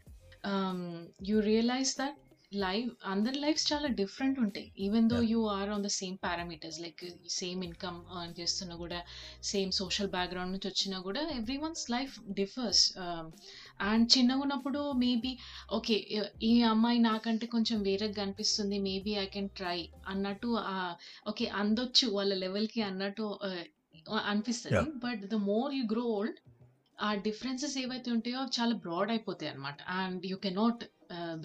you realise that life అందరి లైఫ్స్ చాలా డిఫరెంట్ ఉంటాయి. Even
though.
You are on the same parameters like same income earn చేస్తున్నా కూడా సేమ్ సోషల్ బ్యాక్గ్రౌండ్ నుంచి వచ్చినా కూడా every once life differs and చిన్నగా ఉన్నప్పుడు మేబీ ఓకే ఈ అమ్మాయి నాకంటే కొంచెం వేరేగా కనిపిస్తుంది మేబీ ఐ కెన్ ట్రై అన్నట్టు ఓకే అందొచ్చు వాళ్ళ లెవెల్కి అన్నట్టు అనిపిస్తుంది. But the more you grow old ఆ డిఫరెన్సెస్ ఏవైతే ఉంటాయో చాలా బ్రాడ్ అయిపోతాయి అనమాట and you cannot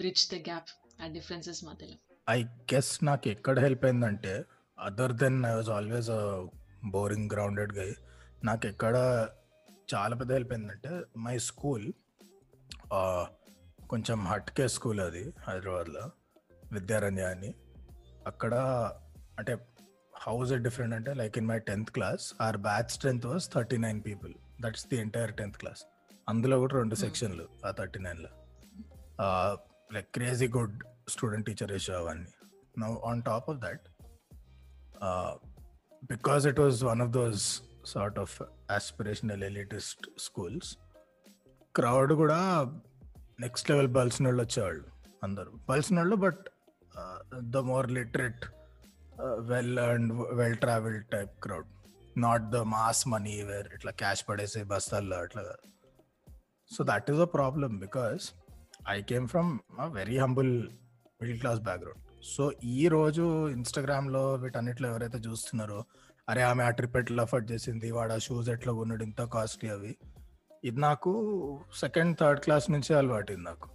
bridge the gap ఆ డిఫరెన్సెస్ మధ్యలో.
ఐ గెస్ నాకు ఎక్కడ హెల్ప్ అయిందంటే other than I was always boring grounded guy నాకు ఎక్కడ చాలా పెద్ద హెల్ప్ అయిందంటే మై స్కూల్ కొంచెం హట్కే స్కూల్ అది హైదరాబాద్లో విద్యారణ్య అని అక్కడ అంటే హౌస్ డిఫరెంట్ అంటే like in my tenth class our batch strength was thirty nine people. That's the entire tenth class. అందులో కూడా రెండు
Hmm.
సెక్షన్లు ఆ థర్టీ నైన్లో. Like crazy good student teacher ratio అవన్నీ. Now on top of that because it was one of those sort of aspirational elitist schools crowd కూడా next level బల్సిన వాళ్ళు వచ్చేవాళ్ళు అందరూ. బల్స్నోళ్ళు వాళ్ళు but the more literate well and well travel type crowd. Not the mass money where ఇట్లా cash పడేసే బస్తాల్లో అట్లా. So that is a problem because I came from very humble middle class background so ఈ రోజు ఇన్స్టాగ్రామ్లో వీటన్నిటిలో ఎవరైతే చూస్తున్నారో అరే ఆమె ఆ ట్రిప్ ఎట్లా అఫర్ట్ చేసింది వాడు ఆ షూస్ ఎట్లా కొన్నాడు ఇంత కాస్ట్లీ అవి. ఇది నాకు సెకండ్ థర్డ్ క్లాస్ నుంచే అలవాటింది నాకు.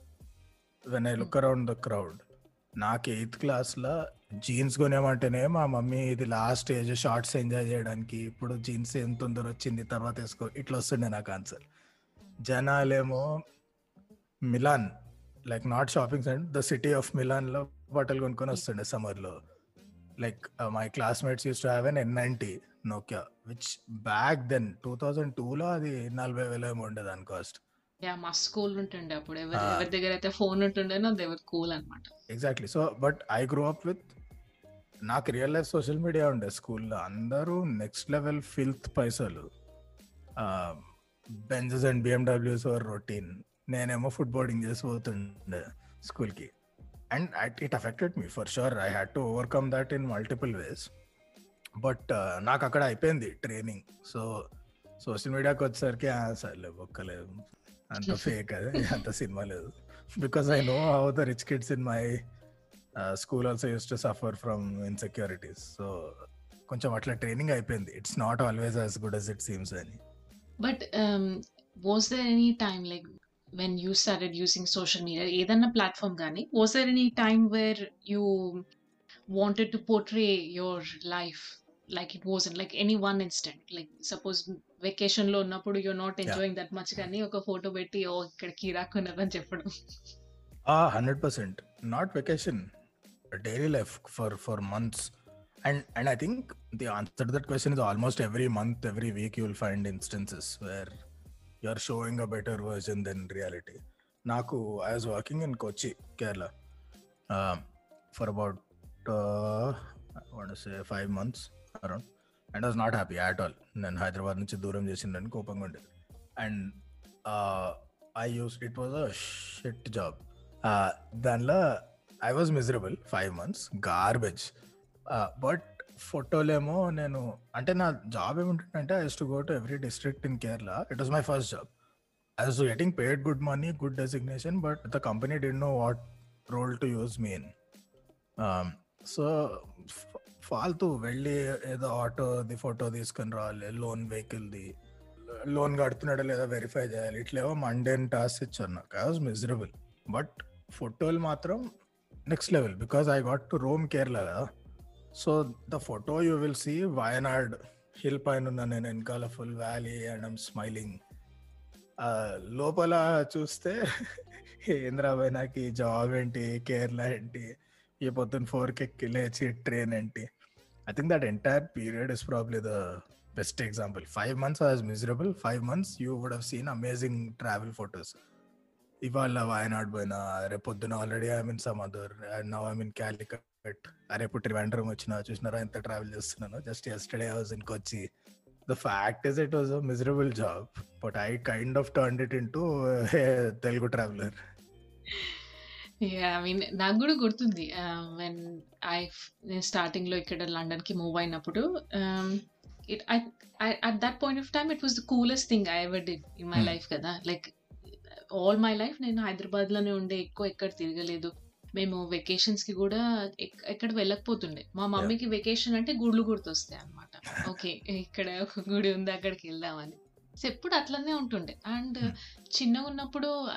When I look around the crowd నాకు ఎయిత్ క్లాస్లో జీన్స్ కొనేమంటేనే మా మమ్మీ ఇది లాస్ట్ ఏజ్ షార్ట్స్ ఎంజాయ్ చేయడానికి ఇప్పుడు జీన్స్ ఎంత తొందర వచ్చింది తర్వాత వేసుకో ఇట్లా వస్తుండే నాకు answer జనాలేమో Milan like not shopping centre the city of మిలాన్లో బట్టలు కొనుక్కొని వస్తుండే సమ్మర్లో like my classmates used to have N N ninety Nokia which back then two thousand టూలో అది నలభై వేలు ఏమో ఉండే దాని కాస్ట్
యా మా స్కూల్ ఉంటుండే అప్పుడు. ఎవరి. ఎవరి దగ్గర అయితే ఫోన్ ఉంటుండేనో దేవర్ కూల్ అనమాట
exactly so but I grow up with నాకు రియల్ లైఫ్ సోషల్ మీడియా ఉండే స్కూల్లో అందరూ నెక్స్ట్ లెవెల్ ఫిల్త్ పైసలు. Benzes and BMWs are routine నేనేమో ఫుడ్ బోర్డింగ్ చేసి పోతుండే స్కూల్కి and it affected me for sure I had to overcome that in multiple ways but నాకు అక్కడ అయిపోయింది ట్రైనింగ్. సో సోషల్ మీడియాకి వచ్చేసరికి "ఆ, సర్లే ఒక్కలేదు అంత ఫేక్ అది అంత సినిమా లేదు. Because I know how the rich kids in my school also used to suffer from insecurities so కొంచెం అట్లా ట్రైనింగ్ అయిపోయింది. It's not always as good as it seems అని.
But was there any time like when you started using social media ఏదన్నా platform కానీ was there any time where you wanted to portray your life like it was like any one instant like suppose వెకేషన్లో ఉన్నప్పుడు you're not enjoying that much కానీ ఒక photo పెట్టి ఓ ఇక్కడ కిరాక్ ఉన్నదని చెప్పడం.
Hundred percent not vacation daily life for for months and and I think the answer to that question is almost every month every week you will find instances where you are showing a better version than reality నాకు I was working in Kochi Kerala for about say five months around and was not happy at all నేను హైదరాబాద్ నుంచి దూరం చేసిందని కోపంగా ఉండేది. And I used it was a shit job దానిలో I was miserable five months garbage but ఫోటోలేమో నేను అంటే నా జాబ్ ఏముంటుందంటే I to go to every district in Kerala it was my first job I was getting paid good money good designation but the company did know what role to use me so ఫాల్తూ వెళ్ళి ఏదో ఆటోది photo తీసుకొని రావాలి loan వెహికల్ది. Loan కడుతున్నాడో లేదో verify చేయాలి. ఇట్లేవో mundane task ఇచ్చారు నాకు. I was miserable but ఫోటోలు మాత్రం next level because I got to roam Kerala కదా. So the photo you will see Wayanad hill పైన ఉన్న నేను వెనకాల full valley and I'm smiling లోపల చూస్తే ఏంద్రాబాయ్ నాకు ఈ జాబ్ ఏంటి కేరళ ఏంటి? ఈ పొద్దున్న ఫోర్కి ఎక్కి లేచి ట్రైన్ ఏంటి? I think that entire period is probably the best example five months was miserable five months you would have seen amazing travel photos ఇవాళ వాయనాడ్ పోయినా రేపు పొద్దున already I mean some other and now I mean Calicut రేపు ట్రివాండ్రం వచ్చిన చూసినారా ఎంత travel చేస్తున్నాను? Just yesterday house in Kochi the fact is it was a miserable job but I kind of turn it in to Telugu traveller
yeah I mean నాకు కూడా గుర్తుంది. When I నేను స్టార్టింగ్లో ఇక్కడ లండన్కి మూవ్ అయినప్పుడు it I at that point of time it was the coolest thing I ever did in
my.
Life కదా. Like all my life నేను హైదరాబాద్లోనే ఉండే ఎక్కువ ఎక్కడ తిరగలేదు. మేము వెకేషన్స్కి కూడా ఎక్- ఎక్కడ వెళ్ళకపోతుండే. మా మమ్మీకి వెకేషన్ అంటే గుళ్ళు గుర్తొస్తాయి అనమాట ఓకే ఇక్కడ ఒక గుడి ఉంది అక్కడికి వెళ్దామని. ఎప్పుడు అట్లనే ఉంటుండే. And
Hmm.
చిన్నగా ఉన్నప్పుడు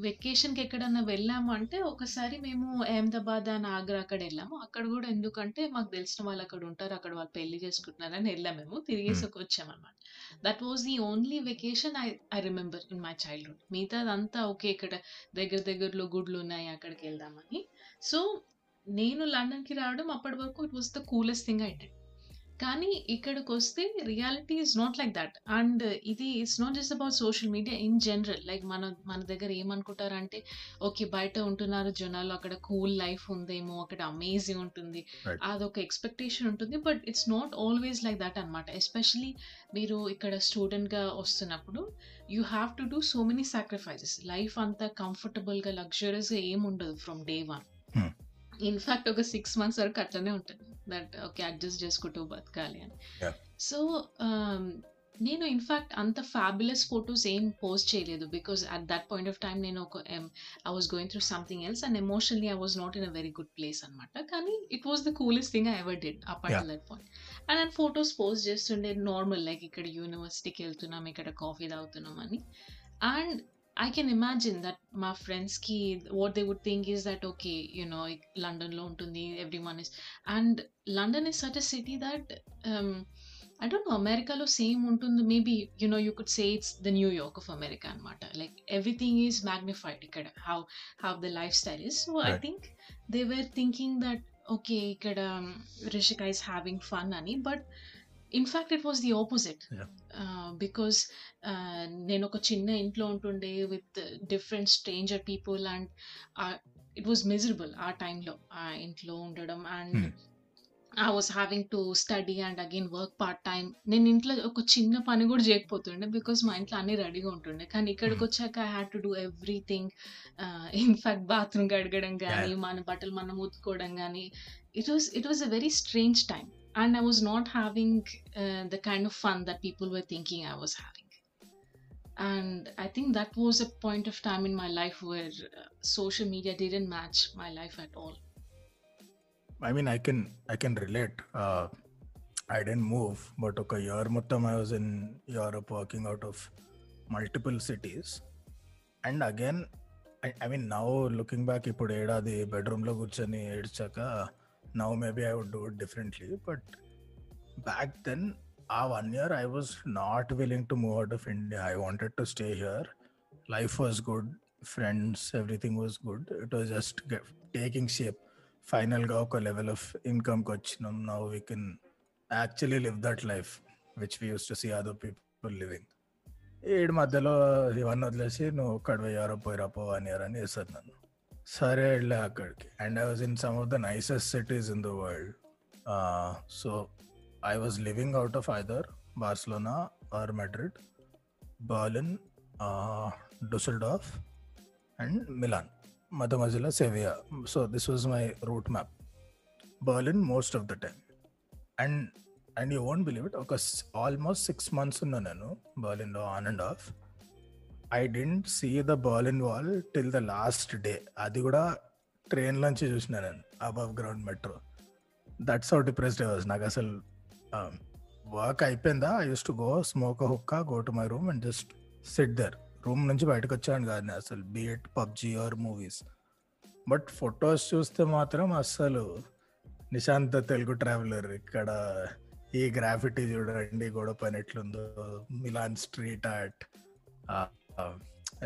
వెకేషన్కి ఎక్కడన్నా వెళ్ళాము అంటే ఒకసారి మేము అహ్మదాబాద్ అని ఆగ్రా అక్కడ వెళ్ళాము. అక్కడ కూడా ఎందుకంటే మాకు తెలిసిన వాళ్ళు అక్కడ ఉంటారు. అక్కడ వాళ్ళు పెళ్ళి చేసుకుంటున్నారని వెళ్ళాము మేము. తిరిగేసి. వచ్చామన్నమాట. That was the only vacation I I remember in my childhood మిగతాదంతా ఓకే ఇక్కడ దగ్గర దగ్గరలో గుడ్లు ఉన్నాయి అక్కడికి వెళ్దామని. సో నేను లండన్కి రావడం అప్పటి వరకు it was the coolest thing I did కానీ ఇక్కడికి వస్తే reality is not like that. And ఇది it's not just about social media in general. Like మన మన దగ్గర ఏమనుకుంటారంటే ఓకే బయట ఉంటున్నారు జనాలు అక్కడ కూల్ లైఫ్ ఉందేమో అక్కడ అమేజింగ్ ఉంటుంది. అదొక ఎక్స్పెక్టేషన్ ఉంటుంది. But it's not always like that అనమాట ఎస్పెషలీ మీరు ఇక్కడ స్టూడెంట్గా వస్తున్నప్పుడు you have to do so many sacrifices. Life అంతా కంఫర్టబుల్గా లగ్జరియస్గా ఏం ఉండదు from day one. In fact ఒక సిక్స్ మంత్స్ వరకు అట్లనే ఉంటుంది. దట్ ఓకే అడ్జస్ట్ చేసుకుంటూ బతకాలి అని. సో నేను ఇన్ఫాక్ట్ అంత ఫ్యాబులస్ ఫొటోస్ ఏం పోస్ట్ చేయలేదు because at that point of time నేను ఒక I was going through something else and emotionally I was not in a very good place అనమాట కానీ it was the coolest thing I ever did up
Yeah.
At that point and నేను photos post చేస్తుండే normal like ఇక్కడ యూనివర్సిటీకి వెళ్తున్నాం ఇక్కడ coffee తాగుతున్నాం అని. And I can imagine that my friends ki what they would think is that okay, you know, London lo ఉంటుంది everyone is and London is such a city that um I don't know, అమెరికాలో same ఉంటుంది maybe you know you could say it's the New York of America అనమాట like everything is magnified ఇక్కడ how how the lifestyle is so
I.
Think they were thinking that okay ఇక్కడ Rishika is having fun అని but in fact it was the
opposite.
Because నేను ఒక చిన్న ఇంట్లో ఉంటుండే with different stranger people and it was miserable ఆ టైంలో ఆ ఇంట్లో ఉండడం
and.
I was having to study and again work part time నేను ఇంట్లో ఒక చిన్న పని కూడా చేయకపోతుండే బికాస్ మా ఇంట్లో అన్ని రెడీగా ఉంటుండే కానీ ఇక్కడికి
Hmm.
వచ్చాక I had to do everything in fact bathroom కడగడం కానీ. మన బట్టలు మనం ఉతుకోవడం కానీ it was it was a very strange time and I was not having uh, the kind of fun that people were thinking I was having. And I think that was a point of time in my life where uh, social media didn't match my life at all.
I mean, I can I can relate. Uh, I didn't move, but ఒక year మొత్తం I was in Europe working out of multiple cities. And again, I, I mean, now looking back, ఇప్పుడు ఏడాది బెడ్రూమ్లో కూర్చొని ఏడ్చాక now maybe I would do it differently. But back then, ఆ one year I was not willing to move out of India I wanted to stay here life was good friends everything was good it was just taking shape ఫైనల్గా ఒక level of ఇన్కమ్కి వచ్చినాం now we can actually live that life which we use to see other people living ఏడు మధ్యలో ఇవన్నీ వదిలేసి నువ్వు ఒక్కడ పోయారో పోయిరా పో అని అని వేస్తారు నన్ను సరే వెళ్ళా అక్కడికి and I was in some of the nicest cities in the world so I was living out of either Barcelona or Madrid Berlin Düsseldorf and Milan మధ్య మధ్యలో Sevilla so this was my route map Berlin most of the time and and you won't believe it ఒక almost six months ఉన్నా నేను బర్లిన్లో on and of I didn't see the Berlin wall till the last day అది కూడా train నుంచి చూసిన నేను above ground metro that's how depressed was నాకు అసలు వర్క్ అయిపోయిందా? I used to go smoke హుక్క go to my room and just sit there room నుంచి బయటకు వచ్చాను కాదు అసలు be it PUBG or movies but photos చూస్తే మాత్రం అస్సలు నిశాంత తెలుగు ట్రావెలర్ ఇక్కడ ఈ గ్రాఫిటీ చూడండి గొడవ పని ఎట్లుందో Milan street art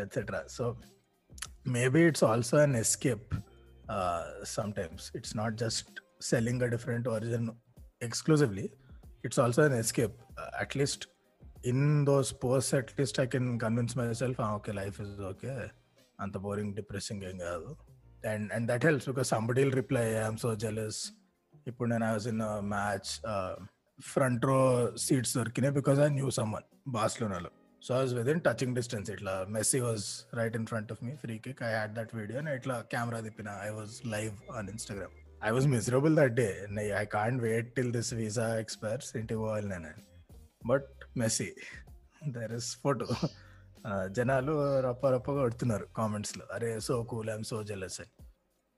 etcetera so maybe it's also an escape sometimes it's not just selling a different version exclusively it's also an escape at least in those post at least I can convince myself okay life is okay అంత boring depressing ఏం కాదు and and that helps because somebody reply I'm so jealous ఇప్పుడు నేను I was in match front row seats దొరికినాయి because I knew someone బార్సిలోనాలో so I was within touching distance ఇట్లా Messi was right in front of me free kick I had that video and ఇట్లా camera తిప్పిన. I was live on Instagram I was miserable that day I can't wait till this visa expires ఇంటికి పోవాలి నేను. But Messi there is photo జనాలు రప్ప రప్పగా కొడుతున్నారు కామెంట్స్లో అరే so cool I'm so jealous అని.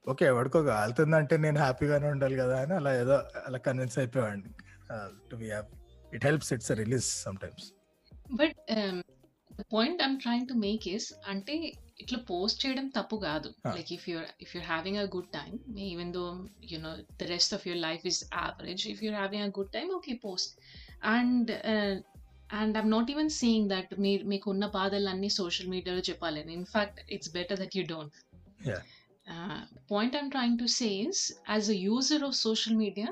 ఓకే ఎవరికో కాలుతుందంటే నేను హ్యాపీగానే ఉండాలి కదా అని అలా ఏదో అలా కన్విన్స్ అయిపోయాడు to be happy it helps it's release sometimes
but the point I'm trying to make is అంటే ఇట్లా పోస్ట్ చేయడం తప్పు కాదు. Like if you're if you're having a good time even though you know the rest of your life is average if you're having a good time okay post and and I'm not even seeing that మీరు మీకు ఉన్న బాధలన్నీ social మీడియాలో చెప్పాలని in fact it's better that you don't
Yeah.
Point I'm trying to says as a user of social media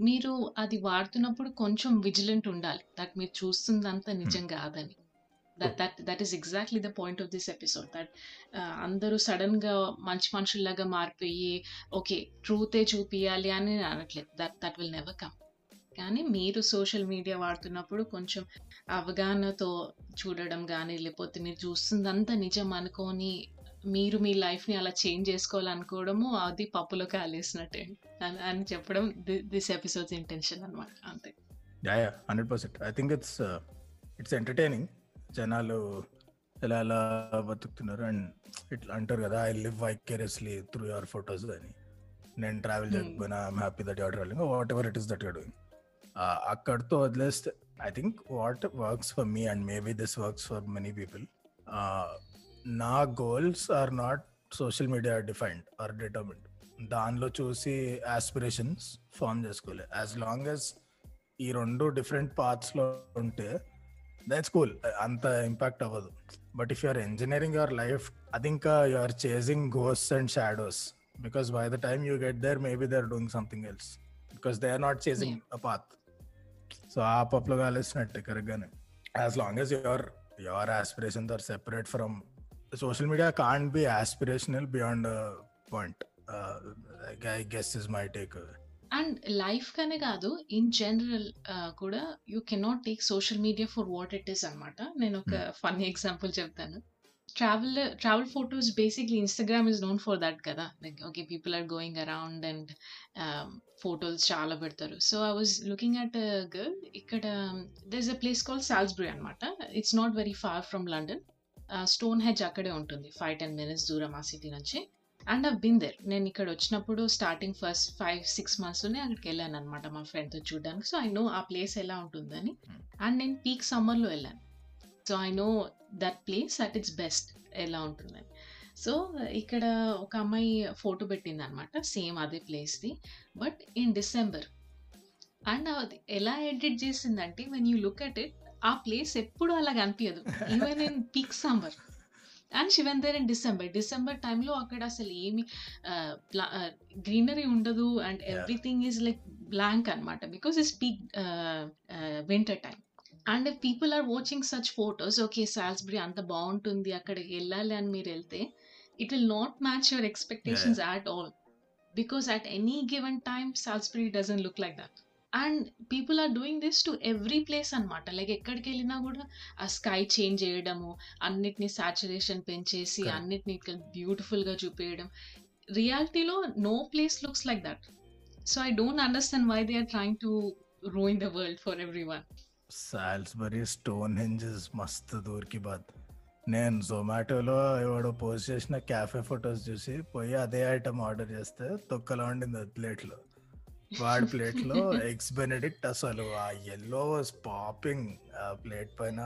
మీరు అది వాడుతున్నప్పుడు కొంచెం vigilant ఉండాలి. దట్ మీరు చూస్తుందంతా నిజం కాదని. That that that is exactly the point of this episode that అందరూ సడన్గా మంచి మనుషుల్లాగా మారిపోయి ఓకే ట్రూతే చూపియాలి అని అనట్లేదు. That that will never come కానీ మీరు సోషల్ మీడియా వాడుతున్నప్పుడు కొంచెం అవగాహనతో చూడడం కానీ లేకపోతే మీరు చూస్తుందంతా నిజం అనుకొని మీరు మీ లైఫ్ని అలా చేంజ్ చేసుకోవాలనుకోవడము అది పప్పులో కాలేసినట్టే. అని అని చెప్పడం దిస్ ఎపిసోడ్స్ ఇంటెన్షన్ అనమాట అంతే.
Yeah yeah hundred percent I think it's it's entertaining జనాలు ఎలా ఎలా బతుకుతున్నారు అండ్ ఇట్లా అంటారు కదా I live vicariously through your photos అని. నేను ట్రావెల్. చేయకపోయినా I'm happy that your traveling whatever it is that you're doing అక్కడితో వదిలేస్తే I think what works for me and maybe this works for many people నా goals are not social media defined or determined దానిలో చూసి aspirations form చేసుకోలే. As long as ఈ రెండు different పార్ట్స్లో ఉంటే దట్స్ కూల్ అంత ఇంపాక్ట్ అవ్వదు. But if you're engineering your life అది ఇంకా you are chasing goes and shadows because by the time you get there maybe they are doing something else because they are not chasing a path so ఆ పప్పులో కాలేసినట్టే కరెక్ట్గానే as long as your your aspirations are separate from social media can't be aspirational beyond point. I guess is my take
and life కనే కాదు in general కూడా you cannot take social media for what it is అనమాట నేను ఒక funny example చెప్తాను. Travel travel photos basically Instagram is known for that కదా. Like okay people are going around and photos చాలా పెడతారు. So I was looking at girl ఇక్కడ there is a place call Salisbury అనమాట it's not very far from London Stonehenge అక్కడే ఉంటుంది five ten minutes దూరం ఆ city నుంచి. And అవ్ బిన్ దేర్ నేను ఇక్కడ వచ్చినప్పుడు స్టార్టింగ్ ఫస్ట్ ఫైవ్ సిక్స్ మంత్స్లోనే అక్కడికి వెళ్ళాను అనమాట మా ఫ్రెండ్తో చూడడానికి. సో ఐ నో ఆ ప్లేస్ ఎలా ఉంటుందని. అండ్ నేను పీక్ సమ్మర్లో వెళ్ళాను. So I know that place at its best ఎలా ఉంటుందని. సో ఇక్కడ ఒక అమ్మాయి ఫోటో పెట్టింది అనమాట సేమ్ అదే ప్లేస్ది బట్ ఇన్ డిసెంబర్ అండ్ ఎలా ఎడిట్ చేసిందంటే when you look at it ఆ ప్లేస్ ఎప్పుడు అలా కనిపించదు even in peak summer and she went there in December December టైంలో అక్కడ అసలు ఏమి గ్రీనరీ ఉండదు and everything is like blank అనమాట because it's peak winter time and people are watching such photos okay Salisbury అంత బాగుంటుంది అక్కడికి వెళ్ళాలి అని మీరు వెళ్తే it will not match your expectations at all because at any given time Salisbury doesn't look like that and people are doing this to every place అనమాట like ఎక్కడికి వెళ్ళినా కూడా ఆ స్కై చేంజ్ చేయడము అన్నిటిని సాచురేషన్ పెంచేసి అన్నిటిని బ్యూటిఫుల్గా చూపించడం రియాలిటీలో no place looks like that. So I don't understand why they are trying to ruin the world for
everyone Salisbury Stonehenge మస్తు దూరికి బాత్. నేను జొమాటోలో ఎవడో పోస్ట్ చేసిన క్యాఫే ఫొటోస్ చూసి పోయి అదే ఐటమ్ ఆర్డర్ చేస్తే తొక్కలో ఉండింది అది ప్లేట్లో. వాడి ప్లేట్లో ఎగ్స్ బెనెడిక్ట్ అసలు ఆ ఎల్లో పాపింగ్ ఆ ప్లేట్ పైన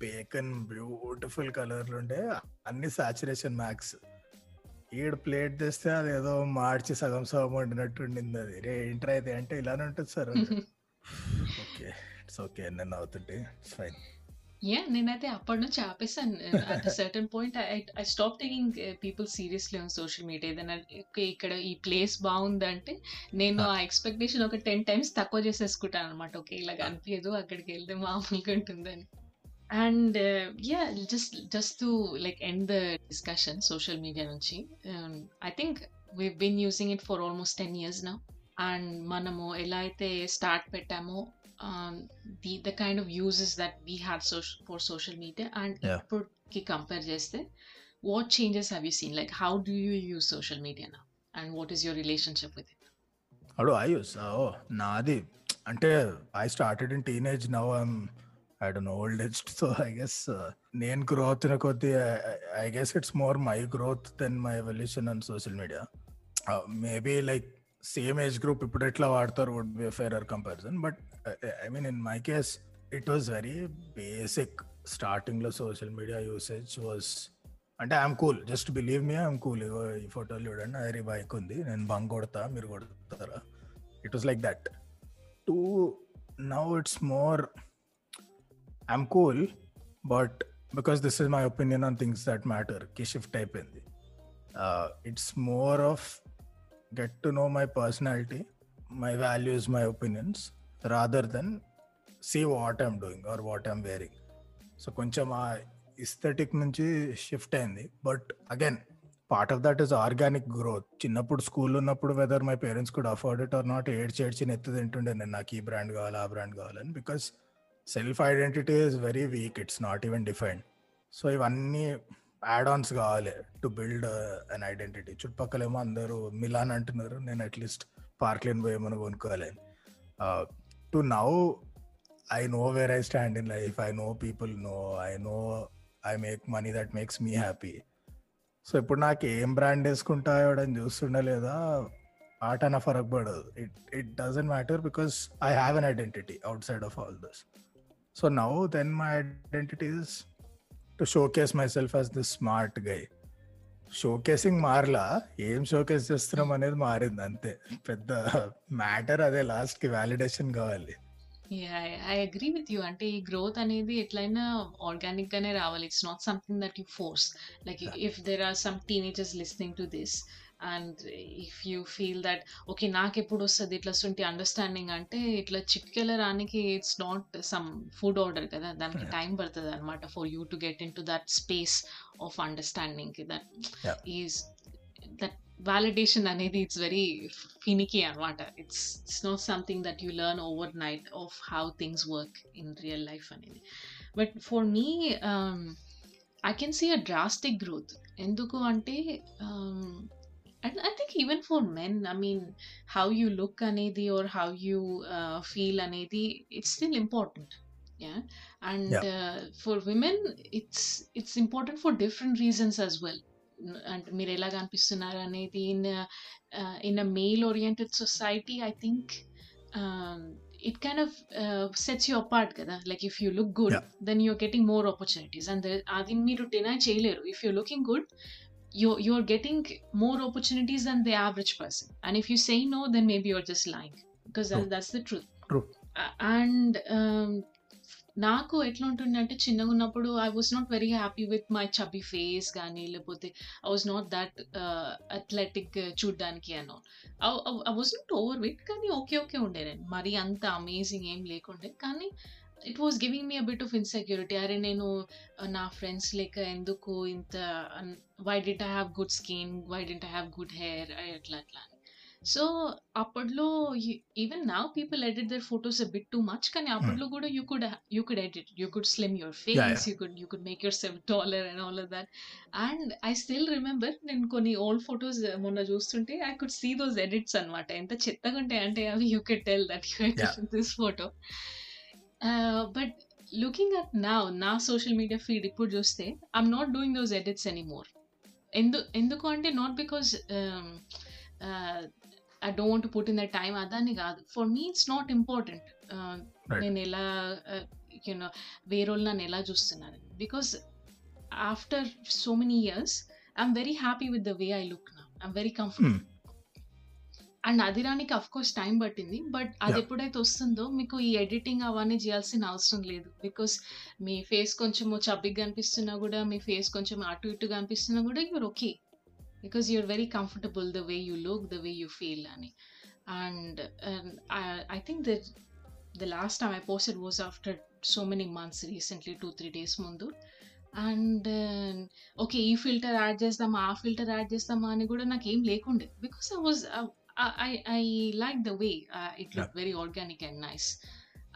బేకన్ బ్యూటిఫుల్ కలర్ ఉండే అన్ని సాచురేషన్ మ్యాక్స్ ఈడ ప్లేట్ తెస్తే అది ఏదో మార్చి సగం సగం వండినట్టు ఉండింది అది. రే ఏంటర్ అయితే అంటే ఇలానే ఉంటుంది సార్. ఓకే ఇట్స్ ఓకే నేను అవుతుంటే. ఇట్స్ ఫైన్
యా నేనైతే అప్పటి నుంచి ఆపేసాను. At certain point I stop taking people seriously on social media ఏదైనా ఇక్కడ ఈ ప్లేస్ బాగుందంటే నేను ఆ ఎక్స్పెక్టేషన్ ఒక టెన్ టైమ్స్ తక్కువ చేసేసుకుంటాను అనమాట ఓకే ఇలా అనిపించదు అక్కడికి వెళ్తే మామూలుగా ఉంటుందని. And yeah just just to like end the discussion social media నుంచి I think we been using it for almost ten years నా అండ్ మనము ఎలా అయితే స్టార్ట్ పెట్టామో um, the the kind of uses that we had so- for social media and
Yeah.
ఇప్పటికి compare చేస్తే what changes have you seen like how do you use social media now and what is your relationship with it
అడు I use ఓ నాది అంటే I started in teenage now I'm I don old age so I guess నేను growth కొద్దీ I guess it's more my growth than my evolution on social media maybe like same age group ఇప్పుడు ఎట్లా వాడతారు would be fairer comparison but I mean in my case it was very basic స్టార్టింగ్లో social media usage was అంటే I'm cool just believe me I'm cool ఈ ఫోటోలు చూడండి అరే bike ఉంది. నేను బంగ్ కొడతా మీరు కొడతారా? It was like that to now it's more I'm cool but because this is my opinion on things that మ్యాటర్కి shift అయిపోయింది it's more of get to know my personality my values my opinions rather then see what I'm doing or what I'm wearing so కొంచెం ఆ aesthetic నుంచి shift అయింది. But again part of that is organic growth చిన్నప్పుడు school ఉన్నప్పుడు whether my parents కూడా afford it or not ఏడ్చి ఏడ్చి నెత్తి తింటుండే నేను నాకు ఈ బ్రాండ్ కావాలి ఆ బ్రాండ్ కావాలని. Because self identity is very weak it's not even defined so ఇవన్నీ యాడ్ ఆన్స్ కావాలి టు బిల్డ్ అన్ ఐడెంటిటీ చుట్టుపక్కలేమో అందరూ మిలాన్ అంటున్నారు. నేను అట్లీస్ట్ పార్క్లేన్ పోయేమని కొనుక్కోవాలి to now I know where I stand in life I know people know I know I make money that makes me happy so ఇప్పుడు నాకు ఏం బ్రాండ్ వేసుకుంటా ఎవడని చూస్తుండే లేదా? ఆట నా ఫరక్ పడదు it it doesn't matter because I have an identity outside of all this so now then my identity is to showcase myself as this smart guy showcasing మారలా. ఏం షోకేస్ చేస్తున్నాం అనేది మారింది అంతే. పెద్ద మ్యాటర్ అదే లాస్ట్కి వ్యాలిడేషన్ కావాలి.
ఐ అగ్రీ విత్ యూ అంటే ఈ గ్రోత్ అనేది ఎట్లయినా ఆర్గానిక్ గానే రావాలి. It's not something that you force like if there are some teenagers listening to this and if you feel that okay నాకు ఎప్పుడు వస్తుంది ఇట్లా సొంటి అండర్స్టాండింగ్ అంటే ఇట్లా చిట్కెల రానికి it's not some food order కదా దానికి. టైం పడుతుంది అనమాట for you to get into that space of understanding
that.
Is that validation అనేది ఇట్స్ వెరీ ఫినికీ అనమాట it's it's not something that you learn overnight of how things work in real life అనేది but for me I can see a drastic growth ఎందుకు అంటే And I think even for men I mean how you look అనేది are how you feel అనేది it's still important yeah and
Yeah.
uh, for women it's it's important for different reasons as well అంటే మీరు ఎలా కనిపిస్తున్నారు అనేది in in a male oriented society I think it kind of sets you apart కదా like if you look good
Yeah.
Then you're getting more opportunities and అది మీరు deny చేయలేరు if you looking good you you're getting more opportunities than the average person and if you say no then maybe you're just lying because that, that's the truth
True.
And నాకు ఎట్లా ఉంటుంది అంటే చిన్నగా ఉన్నప్పుడు I was not very happy with my chubby face కానీ లేకపోతే I was not that athletic చూడ్డానికి అనో I was not overweight కానీ ఓకే ఓకే ఉండే నేను మరి అంత అమేజింగ్ ఏం లేకుండే కానీ it was giving me a bit of insecurity అరే నేను నా ఫ్రెండ్స్ లేక ఎందుకు ఇంత why didn't I have good skin why didn't I have good hair అట్లా అట్లా అని. సో అప్పట్లో ఈవెన్ నా people edit their photos bit too much కానీ అప్పట్లో కూడా you could you could edit you could
slim
your face you could you could make yourself taller and all of that and I still remember నేను కొన్ని old photos మొన్న చూస్తుంటే I could see those edits అనమాట ఎంత చెత్తగా ఉంటాయి అంటే అవి you could tell that
you.
This photo but looking at నా నా సోషల్ మీడియా ఫీడ్ ఇప్పుడు చూస్తే I'm not doing those edits anymore ఎందు ఎందుకు అంటే not because I don't put in the time అదని కాదు. For me it's not
important.
నేను ఎలా యూనో వేరే వాళ్ళు నన్ను ఎలా చూస్తున్నాను. Because after so many years I'm very happy with the way I look నా ఐఎమ్ వెరీ కంఫర్టబుల్ అండ్ అది రానికి అఫ్ కోర్స్ టైం పట్టింది బట్ అది. ఎప్పుడైతే వస్తుందో మీకు ఈ ఎడిటింగ్ అవన్నీ చేయాల్సిన అవసరం లేదు. బికాస్ మీ ఫేస్ కొంచెం చబ్బిగా కనిపిస్తున్నా కూడా మీ ఫేస్ కొంచెం అటు ఇటు కనిపిస్తున్నా కూడా you're okay because you're very comfortable the way you look the way you feel అని. And I think the the last time I posted was after so many months recently two three days ముందు and okay ఈ filter add చేద్దామా ఆ filter add చేద్దామా అని కూడా నాకు ఏం లేకుండే. Because I was I I like the way it look very organic and nice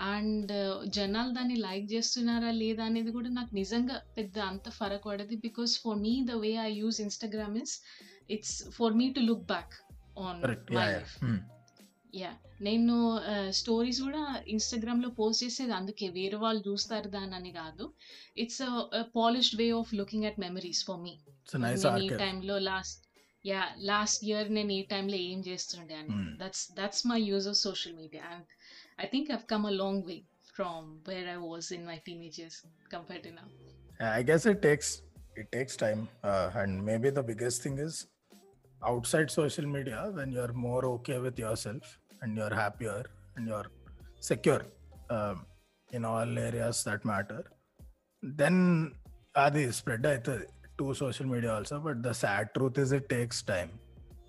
and జనాలు దాన్ని లైక్ చేస్తున్నారా లేదా అనేది కూడా నాకు నిజంగా పెద్ద అంత ఫరక్ పడదు because for me the way I use Instagram is it's for me to look back
on
my
yeah
life yeah నేను స్టోరీస్ కూడా ఇన్స్టాగ్రామ్లో పోస్ట్ చేసేది అందుకే. వేరే వాళ్ళు చూస్తారు దాని అని కాదు. It's polished way of
looking at
memories for
me
టైంలో లాస్ట్ యా లాస్ట్ ఇయర్ నేను ఈ టైంలో ఏం చేస్తుండే అని
Hmm.
That's that's my use of social media and I think I've come a long way from where I was in my teenage years compare to now
I guess it takes it takes time, uh, and maybe the biggest thing is outside social media when you're more okay with yourself and you're happier and you're secure um, in all areas that matter. Then adi spread అవుతుంది to social media also. But the sad truth is it takes time.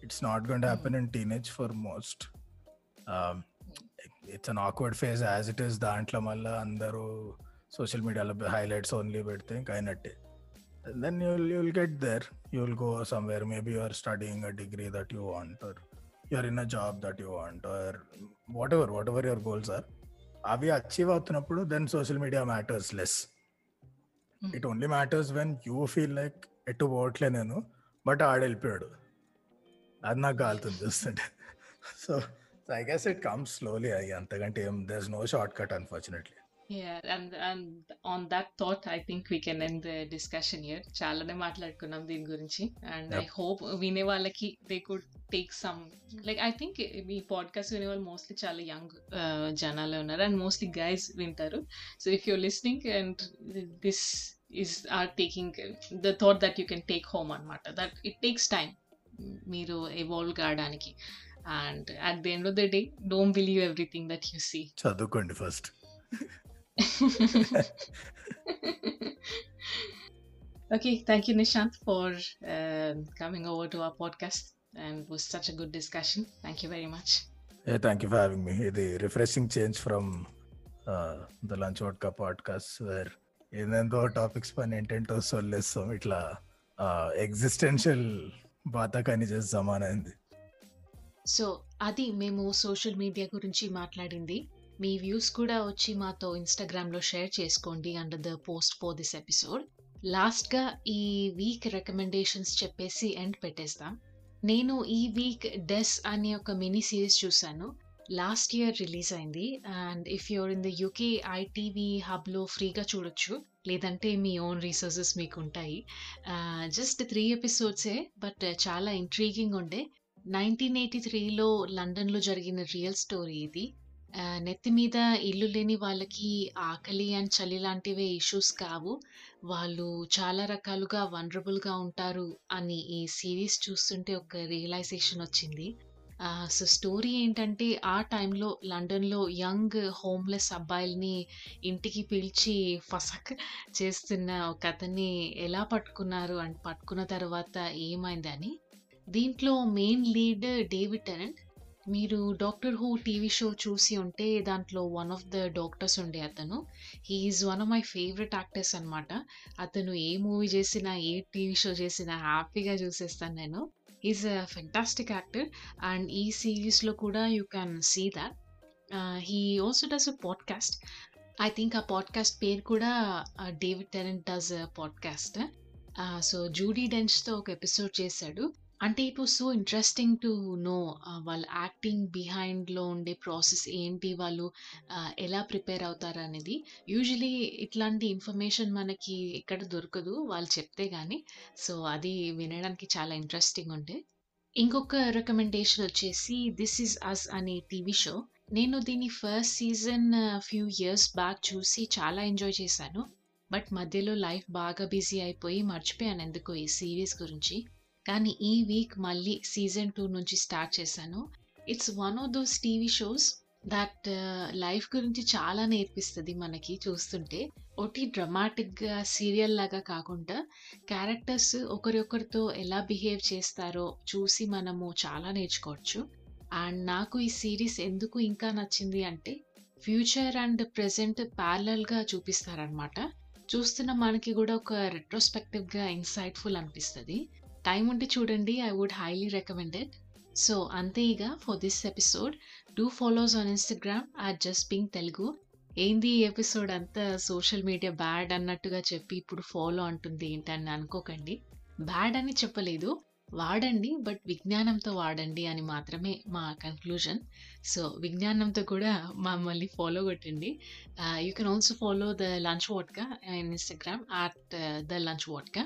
It's not going to happen in teenage for most. Um, it's an awkward phase as it is దాంట్లో మళ్ళీ అందరూ social మీడియాలో highlights only పెడితే ఇంకా అయినట్టే then you'll you'll get there you'll go somewhere maybe you're studying a degree that you want or you're in a job that you want or whatever whatever your goals are అవి achieve అవుతున్నప్పుడు then social media matters less
Hmm.
It only matters when you feel like ఎటు పోవట్లే నేను but ఆడ వెళ్ళిపోయాడు. అది నాకు కాలుతుంది చూస్తుంటే. So I guess it comes slowly అయ్యి అంతకంటే ఏం there no shortcut unfortunately
Yeah, and and on that thought, I think we can end the discussion here. చాలానే మాట్లాడుకున్నాం దీని గురించి. And I. హోప్ వినే వాళ్ళకి they could take some like I think ఈ పాడ్కాస్ట్ వినే వాళ్ళు మోస్ట్లీ చాలా యంగ్ జనాలే ఉన్నారు. అండ్ మోస్ట్లీ గైస్ వింటారు. So if you're listening and this is or taking the thought that you can take home అనమాట దట్ ఇట్ టేక్స్ టైం మీరు evolve కావడానికి. And at the end of the day don't believe everything that you see
చదువుకోండి first
okay, thank you, Nishant, for um coming over to our podcast. And was such a good discussion thank you very much
a thank you for having me ఇది refreshing change from the lunch vodka podcast where ఏందేందో topics పైన ఏంటంటో సొల్లేస్తాం. ఇట్లా existential బాతకాని చేసి జమానైంది
so అది మేము social media గురించి మాట్లాడింది. మీ వ్యూస్ కూడా వచ్చి మాతో ఇన్స్టాగ్రామ్లో షేర్ చేసుకోండి under the post for this episode లాస్ట్గా ఈ వీక్ రికమెండేషన్స్ చెప్పేసి ఎండ్ పెట్టేస్తాం. నేను ఈ వీక్ డెస్ అనే ఒక మినీ సిరీస్ చూశాను. లాస్ట్ ఇయర్ రిలీజ్ అయింది. And if you're in the UK ITV హబ్లో ఫ్రీగా చూడొచ్చు. లేదంటే మీ ఓన్ రీసోర్సెస్ మీకు ఉంటాయి. జస్ట్ త్రీ ఎపిసోడ్సే బట్ చాలా ఇంట్రీగింగ్ ఉండే. నైన్టీన్ ఎయిటీ త్రీలో లండన్లో జరిగిన రియల్ స్టోరీ ఇది. నెత్తి మీద ఇల్లు లేని వాళ్ళకి ఆకలి అండ్ చలి లాంటివే ఇష్యూస్ కావు. వాళ్ళు చాలా రకాలుగా వనరబుల్గా ఉంటారు అని ఈ సిరీస్ చూస్తుంటే ఒక రియలైజేషన్ వచ్చింది. సో స్టోరీ ఏంటంటే ఆ టైంలో లండన్లో యంగ్ హోమ్లెస్ అబ్బాయిల్ని ఇంటికి పిలిచి ఫసక్ చేస్తున్న ఒక అతన్ని ఎలా పట్టుకున్నారు అండ్ పట్టుకున్న తర్వాత ఏమైందని. దీంట్లో మెయిన్ లీడ్ డేవిడ్ టెనెంట్ మీరు డాక్టర్ హూ టీవీ షో చూసి ఉంటే దాంట్లో వన్ ఆఫ్ ద డాక్టర్స్ ఉండే అతను. He's one of my favourite actors అనమాట అతను ఏ మూవీ చేసినా ఏ టీవీ షో చేసినా హ్యాపీగా చూసేస్తాను నేను. Is a fantastic actor and ఈ సిరీస్లో కూడా you can see that he also does a podcast I think ఆ పాడ్కాస్ట్ పేరు కూడా David Tennant does podcast so Judy డెన్స్తో ఒక ఎపిసోడ్ చేశాడు. అంటే it was so interesting to know వాళ్ళ యాక్టింగ్ బిహైండ్లో ఉండే ప్రాసెస్ ఏంటి వాళ్ళు uh, ఎలా ప్రిపేర్ అవుతారు అనేది. యూజువలీ ఇట్లాంటి ఇన్ఫర్మేషన్ మనకి ఎక్కడ దొరకదు వాళ్ళు చెప్తే కానీ సో అది వినడానికి చాలా ఇంట్రెస్టింగ్ ఉండే. ఇంకొక రికమెండేషన్ వచ్చేసి దిస్ ఈజ్ అస్ అనే టీవీ షో నేను దీని first season few years back చూసి చాలా ఎంజాయ్ చేశాను. బట్ మధ్యలో లైఫ్ బాగా బిజీ అయిపోయి మర్చిపోయాను ఎందుకో ఈ సిరీస్ గురించి. కానీ ఈ వీక్ మళ్ళీ సీజన్ టూ నుంచి స్టార్ట్ చేశాను. It's one of those TV shows that life గురించి చాలా నేర్పిస్తుంది మనకి చూస్తుంటే. ఒకటి డ్రమాటిక్గా సీరియల్ లాగా కాకుండా క్యారెక్టర్స్ ఒకరొకరితో ఎలా బిహేవ్ చేస్తారో చూసి మనము చాలా నేర్చుకోవచ్చు. అండ్ నాకు ఈ సిరీస్ ఎందుకు ఇంకా నచ్చింది అంటే ఫ్యూచర్ అండ్ ప్రజెంట్ ప్యారలల్గా చూపిస్తారనమాట చూస్తున్న మనకి కూడా ఒక రెట్రోస్పెక్టివ్గా ఇన్సైట్ఫుల్ అనిపిస్తుంది. టైం ఉంటే చూడండి I would highly recommended so అంతే ఇక for this episode do follows on Instagram at just pink Telugu ఏంది ఈ ఎపిసోడ్ అంతా సోషల్ మీడియా బ్యాడ్ అన్నట్టుగా చెప్పి ఇప్పుడు ఫాలో అంటుంది ఏంటని అనుకోకండి. బ్యాడ్ అని చెప్పలేదు. వాడండి బట్ విజ్ఞానంతో వాడండి అని మాత్రమే మా కన్క్లూజన్ సో విజ్ఞానంతో కూడా మమ్మల్ని ఫాలో కొట్టండి. You can also follow the lunch వాట్గా in Instagram at the lunch వాట్గా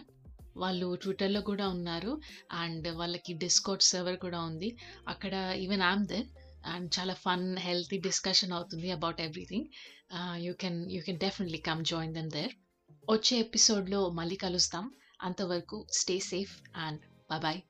వాళ్ళు ట్విట్టర్లో కూడా ఉన్నారు. అండ్ వాళ్ళకి డిస్కౌట్ సర్వర్ కూడా ఉంది. అక్కడ ఈవెన్ ఐమ్ దెన్ అండ్ చాలా ఫన్ హెల్తీ డిస్కషన్ అవుతుంది about everything. You can you can definitely come join them there. వచ్చే ఎపిసోడ్లో మళ్ళీ కలుస్తాం. అంతవరకు స్టే సేఫ్ అండ్ బాయ్